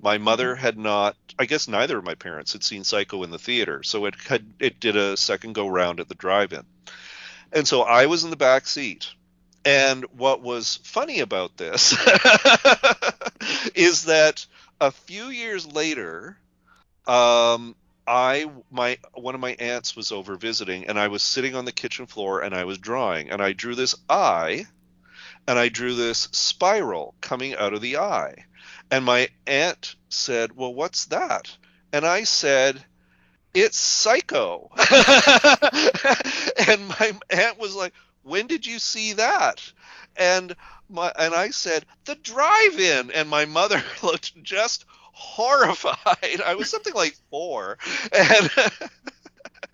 My mother had not. I guess neither of my parents had seen Psycho in the theater, so it had it did a second go round at the drive-in, and so I was in the back seat and what was funny about this is that a few years later, um, I my one of my aunts was over visiting, and I was sitting on the kitchen floor and I was drawing, and I drew this eye, and I drew this spiral coming out of the eye, and my aunt said, "Well, what's that?" And I said, "It's Psycho," and my aunt was like when did you see that? And my and I said, the drive-in. And my mother looked just horrified. I was something like four, and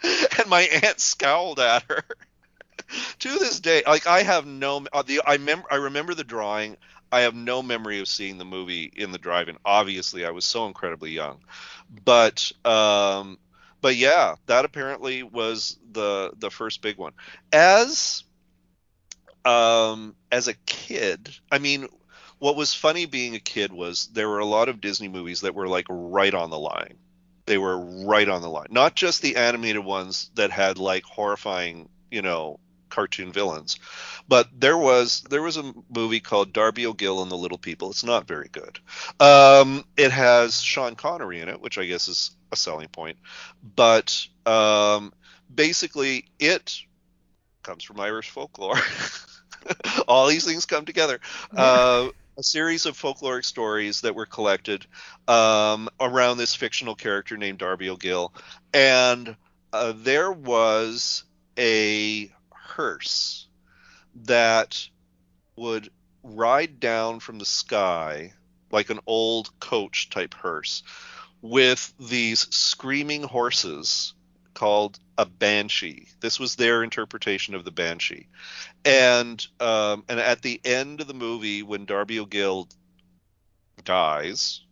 and my aunt scowled at her. to this day, like I have no uh, the I mem I remember the drawing. I have no memory of seeing the movie in the drive-in. Obviously, I was so incredibly young, but um, but yeah, that apparently was the the first big one. As um, as a kid, I mean, what was funny being a kid was there were a lot of Disney movies that were like right on the line. They were right on the line. Not just the animated ones that had like horrifying, you know, cartoon villains, but there was there was a movie called Darby O'Gill and the Little People. It's not very good. Um, it has Sean Connery in it, which I guess is a selling point, but um, basically it comes from Irish folklore. all these things come together. Uh, a series of folkloric stories that were collected um, around this fictional character named Darby O'Gill, and uh, there was a hearse that would ride down from the sky like an old coach type hearse with these screaming horses called a banshee. This was their interpretation of the banshee, and um, and at the end of the movie, when Darby O'Gill dies,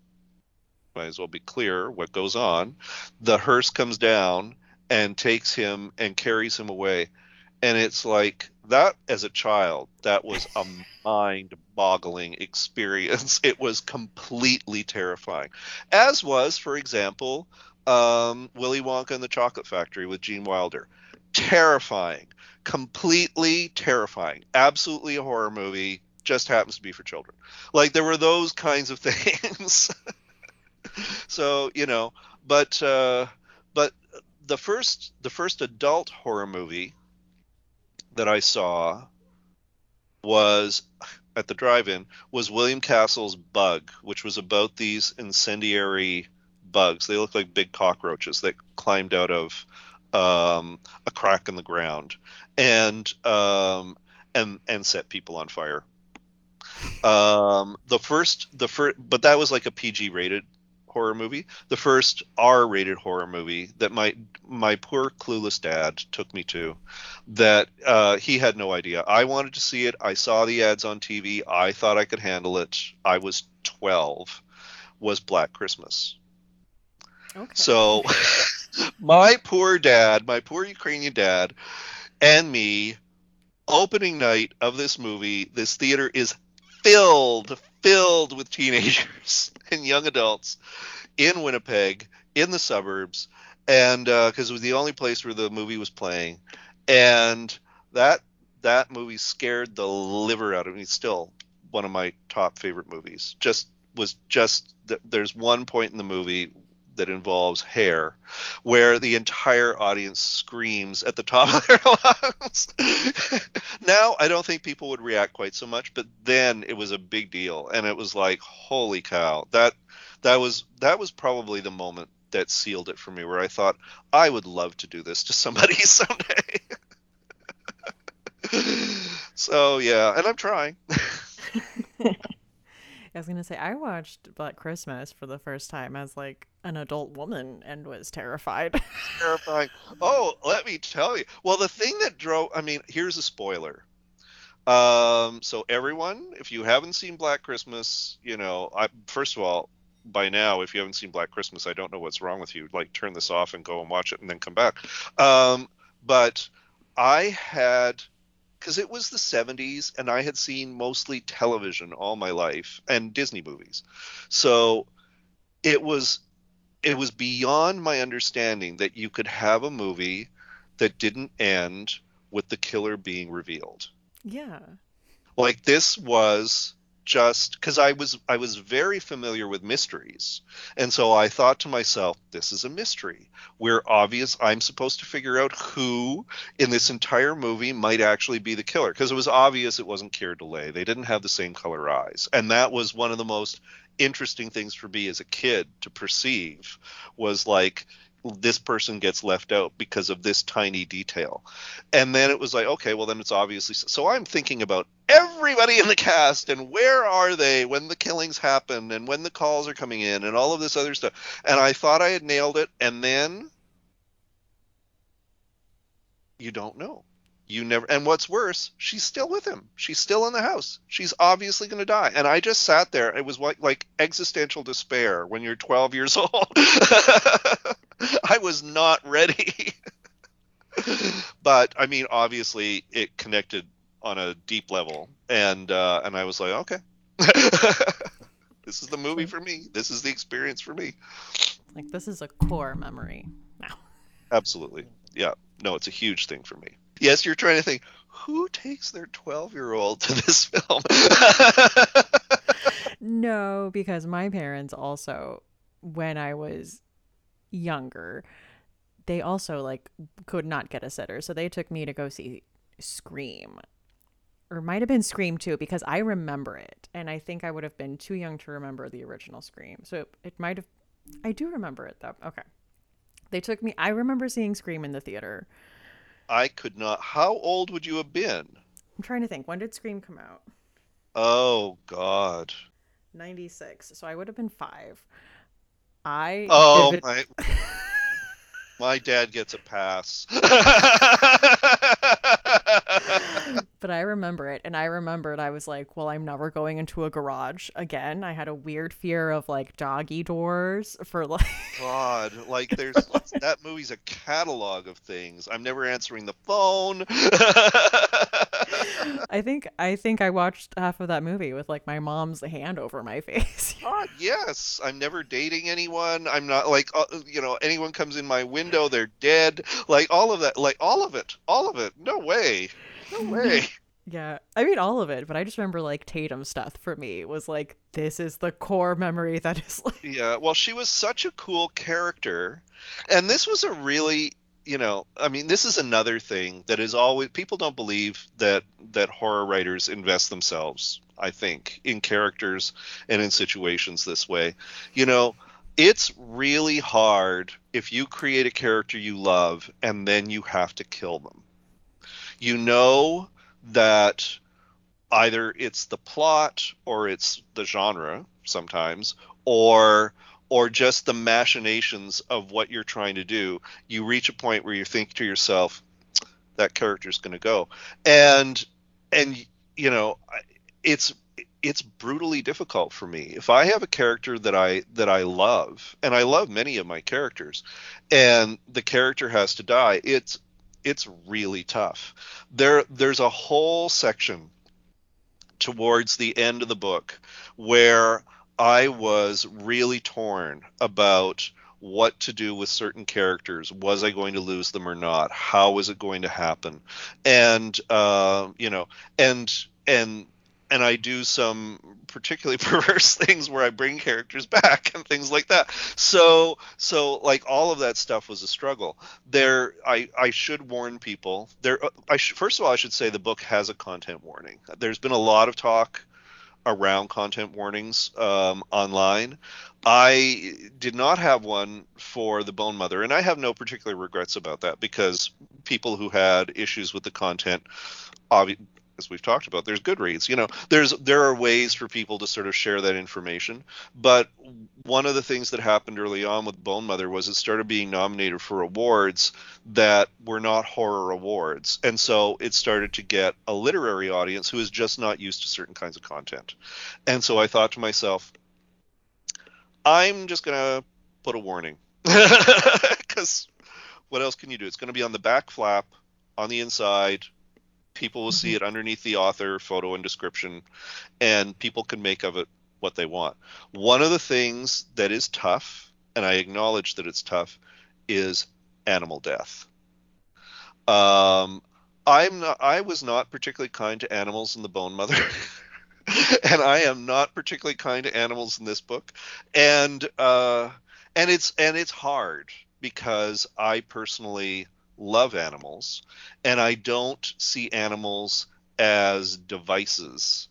might as well be clear what goes on. The hearse comes down and takes him and carries him away, and it's like that as a child that was a mind-boggling experience it was completely terrifying as was for example um, Willy Wonka and the Chocolate Factory with Gene Wilder. Terrifying, completely terrifying. Absolutely a horror movie. Just happens to be for children. Like there were those kinds of things. so you know, but uh, but the first the first adult horror movie that I saw was at the drive-in was William Castle's Bug, which was about these incendiary bugs. They look like big cockroaches that climbed out of um, a crack in the ground and um, and and set people on fire. Um, the first, the first, but that was like a PG rated horror movie, the first R-rated horror movie that my my poor clueless dad took me to. That uh, he had no idea. I wanted to see it. I saw the ads on TV. I thought I could handle it. I was 12. Was Black Christmas. Okay. So my poor dad, my poor Ukrainian dad, and me, opening night of this movie, this theater is filled, filled with teenagers and young adults in Winnipeg, in the suburbs, and because uh, it was the only place where the movie was playing, and that that movie scared the liver out of me. Still one of my top favorite movies. Just was just there's one point in the movie that involves hair, where the entire audience screams at the top of their lungs. now, I don't think people would react quite so much, but then it was a big deal, and it was like, holy cow! That that was that was probably the moment that sealed it for me, where I thought I would love to do this to somebody someday. so yeah, and I'm trying. I was gonna say I watched Black Christmas for the first time as like an adult woman and was terrified. Terrifying. Oh, let me tell you. Well, the thing that drove I mean, here's a spoiler. Um, so everyone, if you haven't seen Black Christmas, you know, I first of all, by now, if you haven't seen Black Christmas, I don't know what's wrong with you. Like, turn this off and go and watch it, and then come back. Um, but I had because it was the 70s and I had seen mostly television all my life and Disney movies. So it was it was beyond my understanding that you could have a movie that didn't end with the killer being revealed. Yeah. Like this was just because I was I was very familiar with mysteries, and so I thought to myself, this is a mystery. We're obvious. I'm supposed to figure out who in this entire movie might actually be the killer because it was obvious it wasn't Keir Dullea. They didn't have the same color eyes, and that was one of the most interesting things for me as a kid to perceive was like this person gets left out because of this tiny detail. And then it was like, okay, well then it's obviously so I'm thinking about everybody in the cast and where are they when the killings happen and when the calls are coming in and all of this other stuff. And I thought I had nailed it and then you don't know. You never and what's worse, she's still with him. She's still in the house. She's obviously going to die. And I just sat there. It was like like existential despair when you're 12 years old. I was not ready. but I mean, obviously, it connected on a deep level, and uh, and I was like, okay, this is the movie for me. This is the experience for me. Like this is a core memory now. Absolutely, yeah. No, it's a huge thing for me. Yes, you're trying to think who takes their 12 year old to this film. no, because my parents also, when I was younger, they also like could not get a sitter, so they took me to go see Scream. Or might have been Scream too, because I remember it, and I think I would have been too young to remember the original Scream. So it might have. I do remember it though. Okay, they took me. I remember seeing Scream in the theater. I could not. How old would you have been? I'm trying to think. When did Scream come out? Oh God. 96. So I would have been 5. I Oh my My dad gets a pass. but I remember it and I remembered I was like, well, I'm never going into a garage again. I had a weird fear of like doggy doors for like God, like there's that movie's a catalog of things. I'm never answering the phone. I think I think I watched half of that movie with like my mom's hand over my face. Yes. I'm never dating anyone. I'm not like uh, you know anyone comes in my window, they're dead. Like all of that, like all of it, all of it. No way. No way. Yeah, I mean all of it, but I just remember like Tatum stuff for me was like this is the core memory that is like Yeah, well she was such a cool character. And this was a really, you know, I mean this is another thing that is always people don't believe that that horror writers invest themselves, I think, in characters and in situations this way. You know, it's really hard if you create a character you love and then you have to kill them. You know that either it's the plot or it's the genre sometimes or or just the machinations of what you're trying to do, you reach a point where you think to yourself, that character's going to go. And and you know, it's it's brutally difficult for me. If I have a character that I that I love, and I love many of my characters, and the character has to die, it's it's really tough. There there's a whole section towards the end of the book where I was really torn about what to do with certain characters. Was I going to lose them or not? How was it going to happen? And uh, you know, and and and I do some particularly perverse things where I bring characters back and things like that. So so like all of that stuff was a struggle. There I I should warn people. There I sh- first of all I should say the book has a content warning. There's been a lot of talk around content warnings um, online. I did not have one for the Bone Mother, and I have no particular regrets about that because people who had issues with the content as we've talked about, there's Goodreads. You know, there's there are ways for people to sort of share that information. But one of the things that happened early on with Bone Mother was it started being nominated for awards that were not horror awards, and so it started to get a literary audience who is just not used to certain kinds of content. And so I thought to myself, I'm just gonna put a warning because what else can you do? It's going to be on the back flap, on the inside, People will see mm-hmm. it underneath the author photo and description, and people can make of it what they want. One of the things that is tough, and I acknowledge that it's tough, is animal death. Um, I'm not, I was not particularly kind to animals in the Bone Mother. and I am not particularly kind to animals in this book, and uh, and it's and it's hard because I personally love animals, and I don't see animals as devices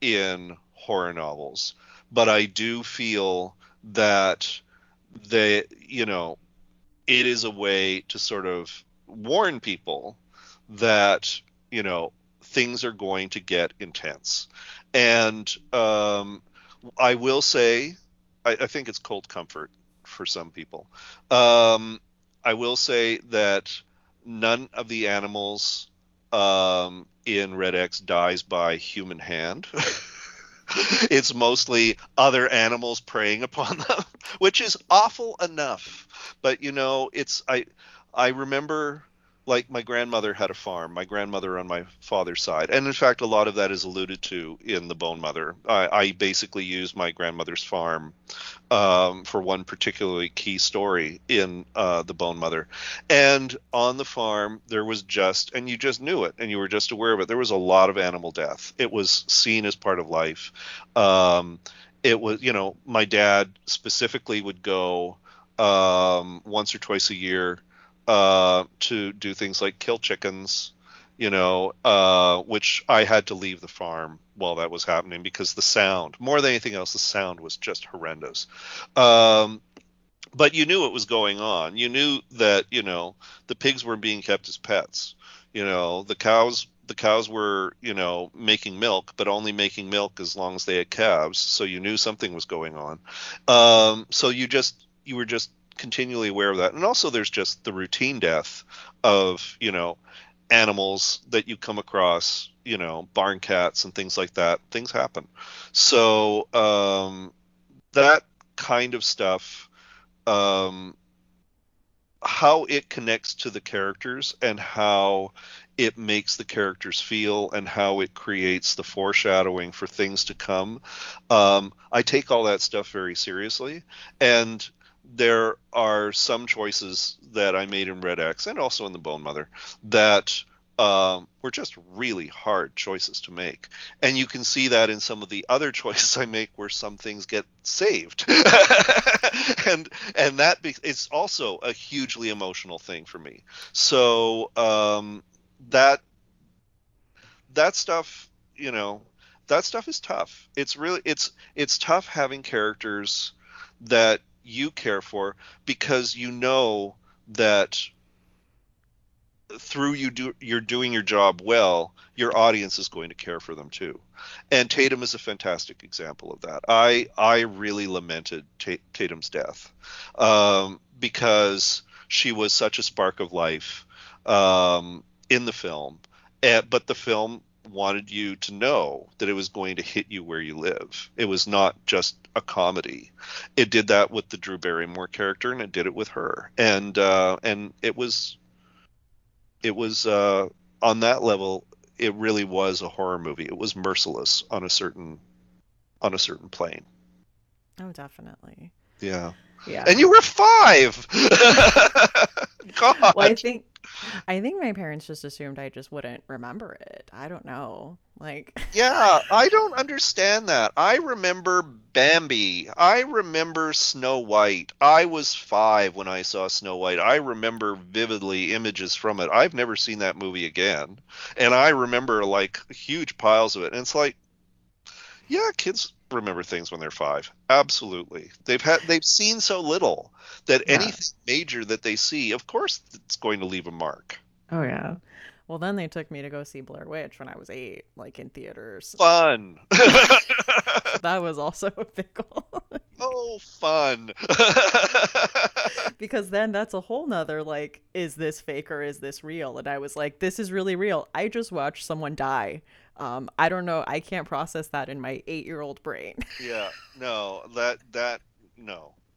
in horror novels. But I do feel that they, you know, it is a way to sort of warn people that, you know, things are going to get intense. And um, I will say, I, I, think it's cold comfort for some people. Um, I will say that none of the animals um, in Red X dies by human hand. it's mostly other animals preying upon them, which is awful enough. But you know, it's I I remember like my grandmother had a farm, my grandmother on my father's side. And in fact, a lot of that is alluded to in The Bone Mother. I, I basically used my grandmother's farm um, for one particularly key story in uh, The Bone Mother. And on the farm, there was just, and you just knew it and you were just aware of it, there was a lot of animal death. It was seen as part of life. Um, it was, you know, my dad specifically would go um, once or twice a year uh, to do things like kill chickens, you know, uh, which I had to leave the farm while that was happening because the sound, more than anything else, the sound was just horrendous. Um, but you knew it was going on. You knew that you know the pigs were being kept as pets. You know the cows. The cows were, you know, making milk, but only making milk as long as they had calves. So you knew something was going on. Um, so you just, you were just continually aware of that. And also, there's just the routine death of you know animals that you come across, you know, barn cats and things like that. Things happen. So um, that kind of stuff. Um, how it connects to the characters and how it makes the characters feel and how it creates the foreshadowing for things to come. Um, I take all that stuff very seriously, and there are some choices that I made in Red X and also in the Bone Mother that um, were just really hard choices to make. And you can see that in some of the other choices I make where some things get saved. and and that be, it's also a hugely emotional thing for me. So um, that that stuff, you know, that stuff is tough. It's really it's it's tough having characters that you care for because you know that through you do you're doing your job well, your audience is going to care for them too. And Tatum is a fantastic example of that. I I really lamented Tatum's death um, because she was such a spark of life um, in the film, but the film wanted you to know that it was going to hit you where you live. It was not just a comedy. It did that with the Drew Barrymore character, and it did it with her, and uh, and it was it was uh, on that level. It really was a horror movie. It was merciless on a certain on a certain plane. Oh, definitely. Yeah. Yeah. And you were five. God. Well, I think I think my parents just assumed I just wouldn't remember it. I don't know. Like Yeah, I don't understand that. I remember Bambi. I remember Snow White. I was 5 when I saw Snow White. I remember vividly images from it. I've never seen that movie again. And I remember like huge piles of it. And it's like yeah, kids remember things when they're five. Absolutely, they've had they've seen so little that yeah. anything major that they see, of course, it's going to leave a mark. Oh yeah. Well, then they took me to go see Blair Witch when I was eight, like in theaters. Fun. that was also a pickle. oh, fun. because then that's a whole nother like, is this fake or is this real? And I was like, this is really real. I just watched someone die. Um, I don't know. I can't process that in my eight year old brain. yeah. No, that, that, no.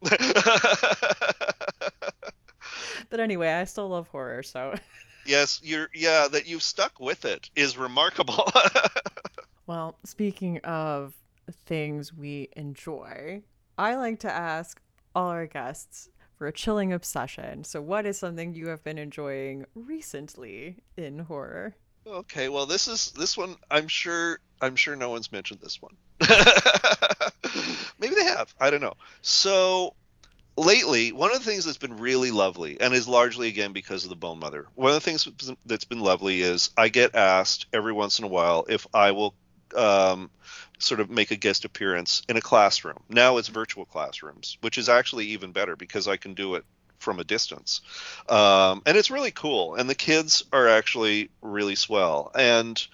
but anyway, I still love horror, so yes, you're yeah, that you've stuck with it is remarkable. well, speaking of things we enjoy, I like to ask all our guests for a chilling obsession. So what is something you have been enjoying recently in horror? Okay, well this is this one I'm sure I'm sure no one's mentioned this one. Maybe they have. I don't know. So lately, one of the things that's been really lovely, and is largely again because of the Bone Mother, one of the things that's been lovely is I get asked every once in a while if I will um, sort of make a guest appearance in a classroom. Now it's virtual classrooms, which is actually even better because I can do it from a distance. Um, and it's really cool. And the kids are actually really swell. And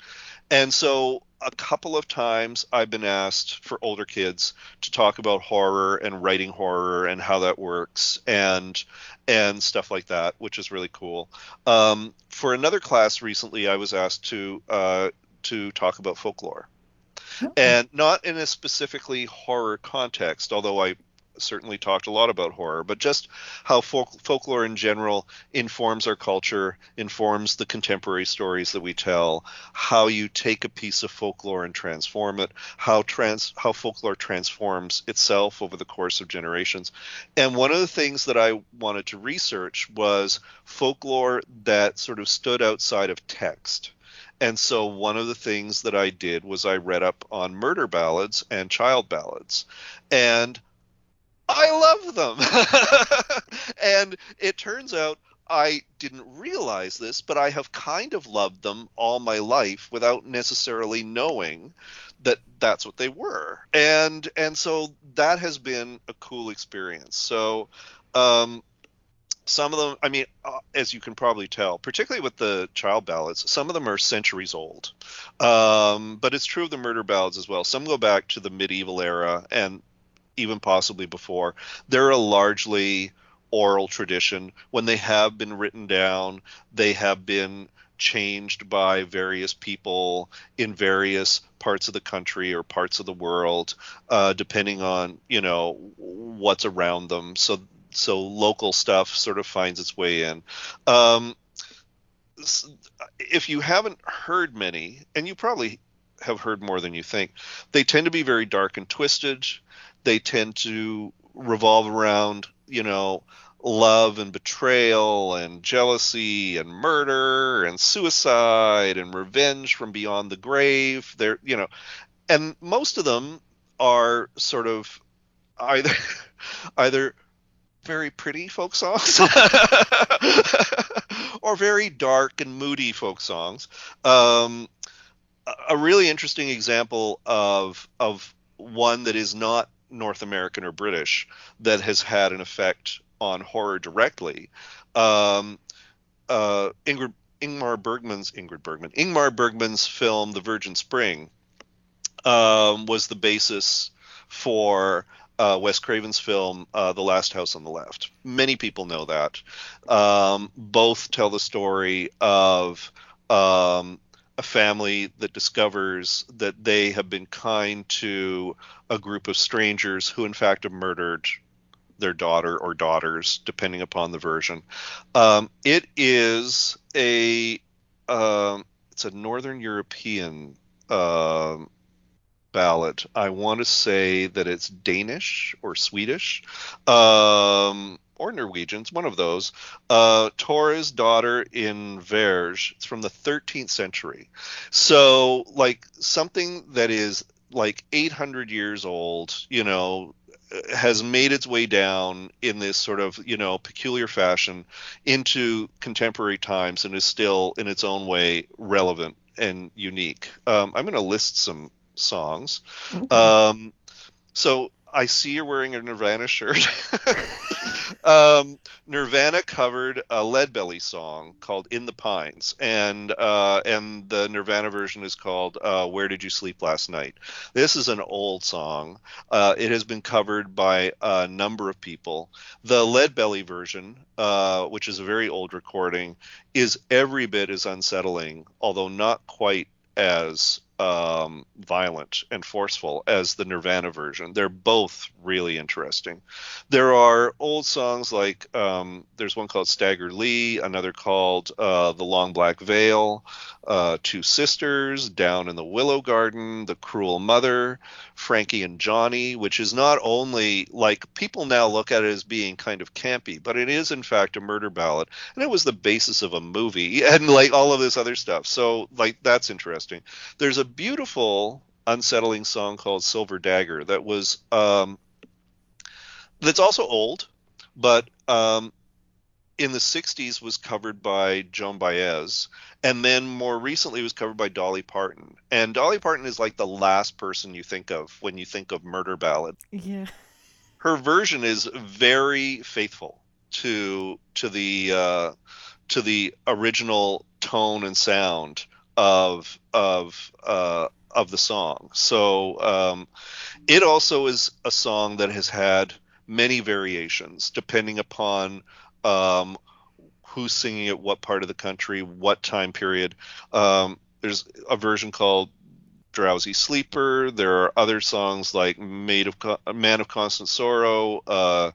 and so a couple of times I've been asked for older kids to talk about horror and writing horror and how that works and and stuff like that, which is really cool. Um, for another class recently, I was asked to uh, to talk about folklore, okay. and not in a specifically horror context, although I certainly talked a lot about horror, but just how folk- folklore in general informs our culture, informs the contemporary stories that we tell, how you take a piece of folklore and transform it, how trans how folklore transforms itself over the course of generations. And one of the things that I wanted to research was folklore that sort of stood outside of text. And so one of the things that I did was I read up on murder ballads and child ballads. And I love them. and it turns out I didn't realize this, but I have kind of loved them all my life without necessarily knowing that that's what they were. And and so that has been a cool experience. So um, some of them, I mean, uh, as you can probably tell, particularly with the child ballads, some of them are centuries old. Um, but it's true of the murder ballads as well. Some go back to the medieval era, and even possibly before. They're a largely oral tradition. When they have been written down, they have been changed by various people in various parts of the country or parts of the world, uh, depending on you know what's around them. So so local stuff sort of finds its way in. Um, if you haven't heard many, and you probably have heard more than you think, they tend to be very dark and twisted they tend to revolve around you know love and betrayal and jealousy and murder and suicide and revenge from beyond the grave. They're you know and most of them are sort of either either very pretty folk songs or very dark and moody folk songs. Um, a really interesting example of of one that is not North American or British that has had an effect on horror directly. Um, uh, Ingrid Ingmar Bergman's Ingrid Bergman, Ingmar Bergman's film The Virgin Spring um, was the basis for uh, Wes Craven's film uh, The Last House on the Left. Many people know that. Um, both tell the story of um, a family that discovers that they have been kind to a group of strangers who, in fact, have murdered their daughter or daughters, depending upon the version. Um, it is a um, it's a Northern European uh, ballad. I want to say that it's Danish or Swedish. Um, or Norwegians, one of those. Uh, Torre's daughter in Vänge. It's from the 13th century. So, like, something that is like 800 years old, you know, has made its way down in this sort of, you know, peculiar fashion into contemporary times and is still, in its own way, relevant and unique. Um, I'm going to list some songs. Okay. Um, so I see you're wearing a Nirvana shirt. um, Nirvana covered a Leadbelly song called "In the Pines," and uh, and the Nirvana version is called uh, "Where Did You Sleep Last Night." This is an old song. Uh, it has been covered by a number of people. The Leadbelly version, uh, which is a very old recording, is every bit as unsettling, although not quite as um, violent and forceful as the Nirvana version. They're both really interesting. There are old songs like um, there's one called Stagger Lee, another called uh, The Long Black Veil, uh, Two Sisters, Down in the Willow Garden, The Cruel Mother, Frankie and Johnny, which is not only like people now look at it as being kind of campy, but it is in fact a murder ballad, and it was the basis of a movie and like all of this other stuff. So like that's interesting. There's a beautiful unsettling song called Silver Dagger that was um, that's also old, but um, in the 60s was covered by Joan Baez and then more recently was covered by Dolly Parton. And Dolly Parton is like the last person you think of when you think of murder ballad. Yeah. Her version is very faithful to to the uh, to the original tone and sound of of uh, of the song. So um, it also is a song that has had many variations depending upon um, who's singing it, what part of the country, what time period. Um, there's a version called Drowsy Sleeper. There are other songs like Made of Man of Constant Sorrow, uh,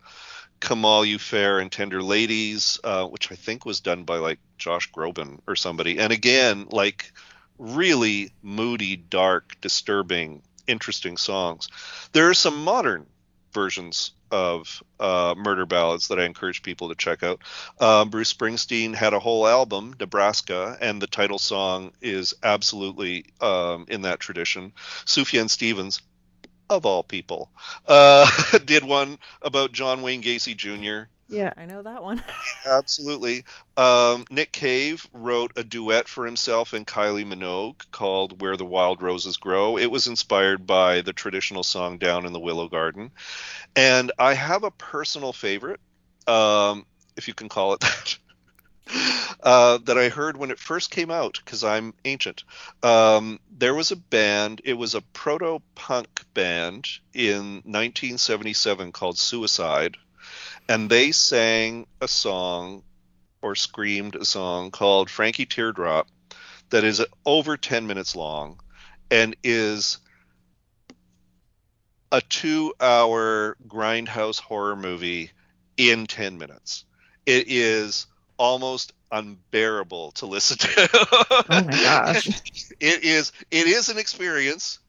Come All You Fair and Tender Ladies, uh, which I think was done by like Josh Groban or somebody. And again, like really moody, dark, disturbing, interesting songs. There are some modern versions of uh, murder ballads that I encourage people to check out. Uh, Bruce Springsteen had a whole album, Nebraska, and the title song is absolutely um, in that tradition. Sufjan Stevens, of all people, uh, did one about John Wayne Gacy Jr. Yeah, I know that one. Absolutely. Um, Nick Cave wrote a duet for himself and Kylie Minogue called Where the Wild Roses Grow. It was inspired by the traditional song Down in the Willow Garden. And I have a personal favorite, um, if you can call it that. Uh, that I heard when it first came out because I'm ancient. Um, there was a band, it was a proto punk band in 1977 called Suicide, and they sang a song or screamed a song called Frankie Teardrop that is over 10 minutes long and is a two hour grindhouse horror movie in 10 minutes. It is almost unbearable to listen to. oh my gosh. It is it is an experience.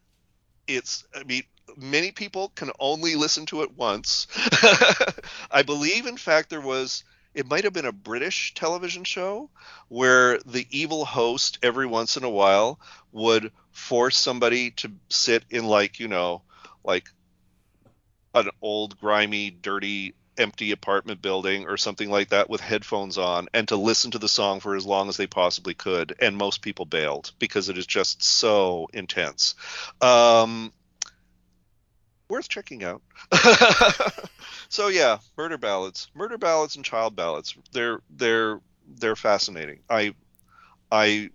It's I mean many people can only listen to it once. I believe, in fact, there was. It might have been a British television show where the evil host every once in a while would force somebody to sit in like you know like an old grimy dirty empty apartment building or something like that with headphones on and to listen to the song for as long as they possibly could and most people bailed because it is just so intense um, worth checking out. so yeah, murder ballads, murder ballads, and child ballads. They're they're they're fascinating. I I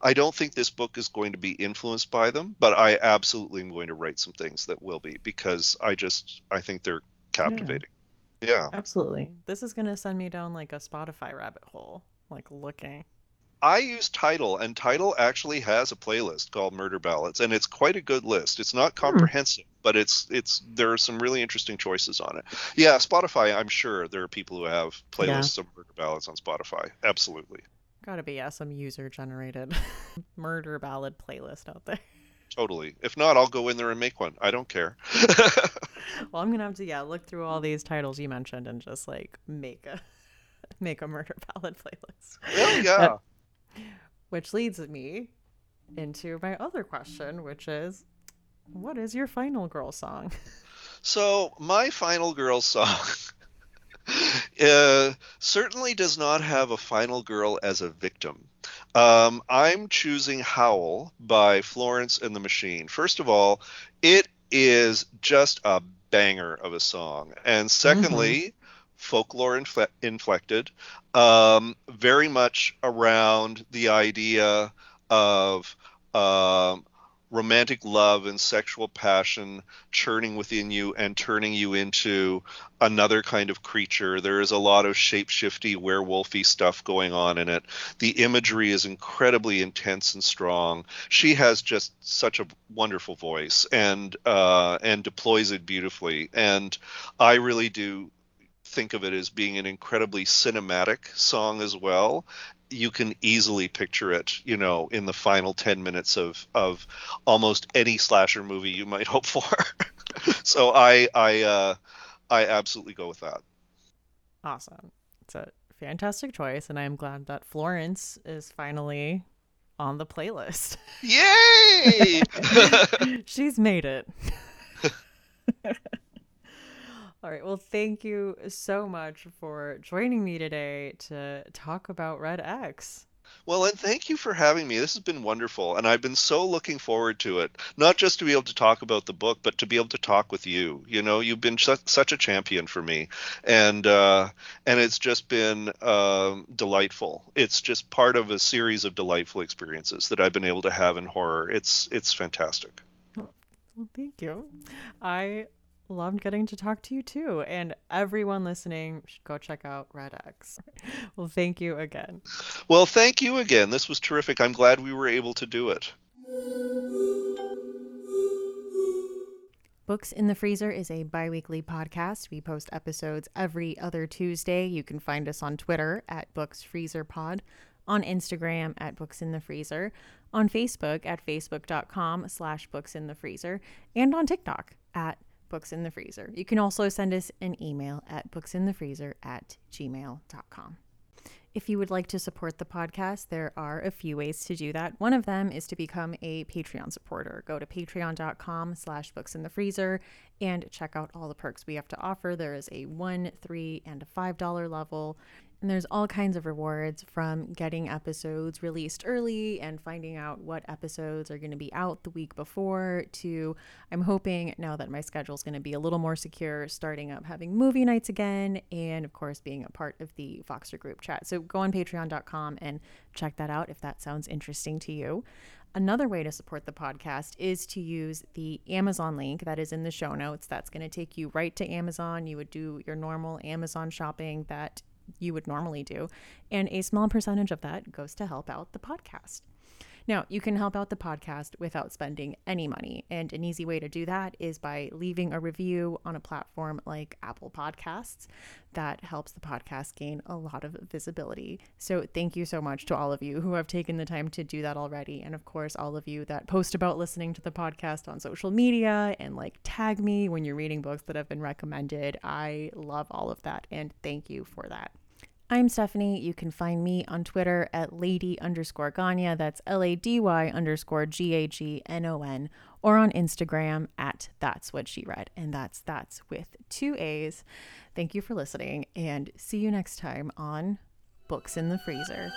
I don't think this book is going to be influenced by them, but I absolutely am going to write some things that will be because I just I think they're captivating. Yeah. yeah. Absolutely. This is going to send me down like a Spotify rabbit hole, like looking. I use Tidal, and Tidal actually has a playlist called Murder Ballads, and it's quite a good list. It's not hmm. comprehensive, hmm. but it's it's there are some really interesting choices on it. Yeah, Spotify. I'm sure there are people who have playlists yeah. of Murder Ballads on Spotify. Absolutely. Gotta be yeah, some user generated murder ballad playlist out there. Totally. If not, I'll go in there and make one. I don't care. well, I'm gonna have to yeah look through all these titles you mentioned and just like make a make a murder ballad playlist. Oh yeah. which leads me into my other question, which is, what is your final girl song? So my final girl song uh, certainly does not have a final girl as a victim. Um, I'm choosing Howl by Florence and the Machine. First of all, it is just a banger of a song. And secondly, mm-hmm. folklore infle- inflected, um, very much around the idea of um, romantic love and sexual passion churning within you and turning you into another kind of creature. There is a lot of shapeshifty, werewolfy stuff going on in it. The imagery is incredibly intense and strong. She has just such a wonderful voice and uh, and deploys it beautifully. And I really do think of it as being an incredibly cinematic song as well you can easily picture it, you know, in the final 10 minutes of of almost any slasher movie you might hope for. so I I uh I absolutely go with that. Awesome. It's a fantastic choice and I am glad that Florence is finally on the playlist. Yay! She's made it. All right. Well, thank you so much for joining me today to talk about Red X. Well, and thank you for having me. This has been wonderful, and I've been so looking forward to it. Not just to be able to talk about the book, but to be able to talk with you. You know, you've been such, a champion for me, and uh, and it's just been uh, delightful. It's just part of a series of delightful experiences that I've been able to have in horror. It's it's fantastic. Well, thank you. I loved getting to talk to you too. And everyone listening should go check out Red X. well, thank you again. Well, thank you again. This was terrific. I'm glad we were able to do it. Books in the Freezer is a bi weekly podcast. We post episodes every other Tuesday. You can find us on Twitter at Books Freezer Pod, on Instagram at Books in the Freezer, on Facebook at facebook.com slash Books in the Freezer, and on TikTok at Books in the Freezer. You can also send us an email at booksinthefreezer at gmail.com. If you would like to support the podcast, there are a few ways to do that. One of them is to become a Patreon supporter. Go to patreon.com slash books in the freezer and check out all the perks we have to offer. There is a one, three, and a five dollar level. And there's all kinds of rewards from getting episodes released early and finding out what episodes are going to be out the week before to I'm hoping now that my schedule is going to be a little more secure, starting up having movie nights again, and of course being a part of the Voxer group chat. So go on patreon.com and check that out if that sounds interesting to you. Another way to support the podcast is to use the Amazon link that is in the show notes. That's going to take you right to Amazon. You would do your normal Amazon shopping that you would normally do. And a small percentage of that goes to help out the podcast. Now, you can help out the podcast without spending any money. And an easy way to do that is by leaving a review on a platform like Apple Podcasts. That helps the podcast gain a lot of visibility. So, thank you so much to all of you who have taken the time to do that already. And of course, all of you that post about listening to the podcast on social media and like tag me when you're reading books that have been recommended. I love all of that. And thank you for that. I'm Stephanie. You can find me on Twitter at lady underscore Gagnon, That's L A D Y underscore G A G N O N. Or on Instagram at That's What She Read. And that's that's with two A's. Thank you for listening and see you next time on Books in the Freezer.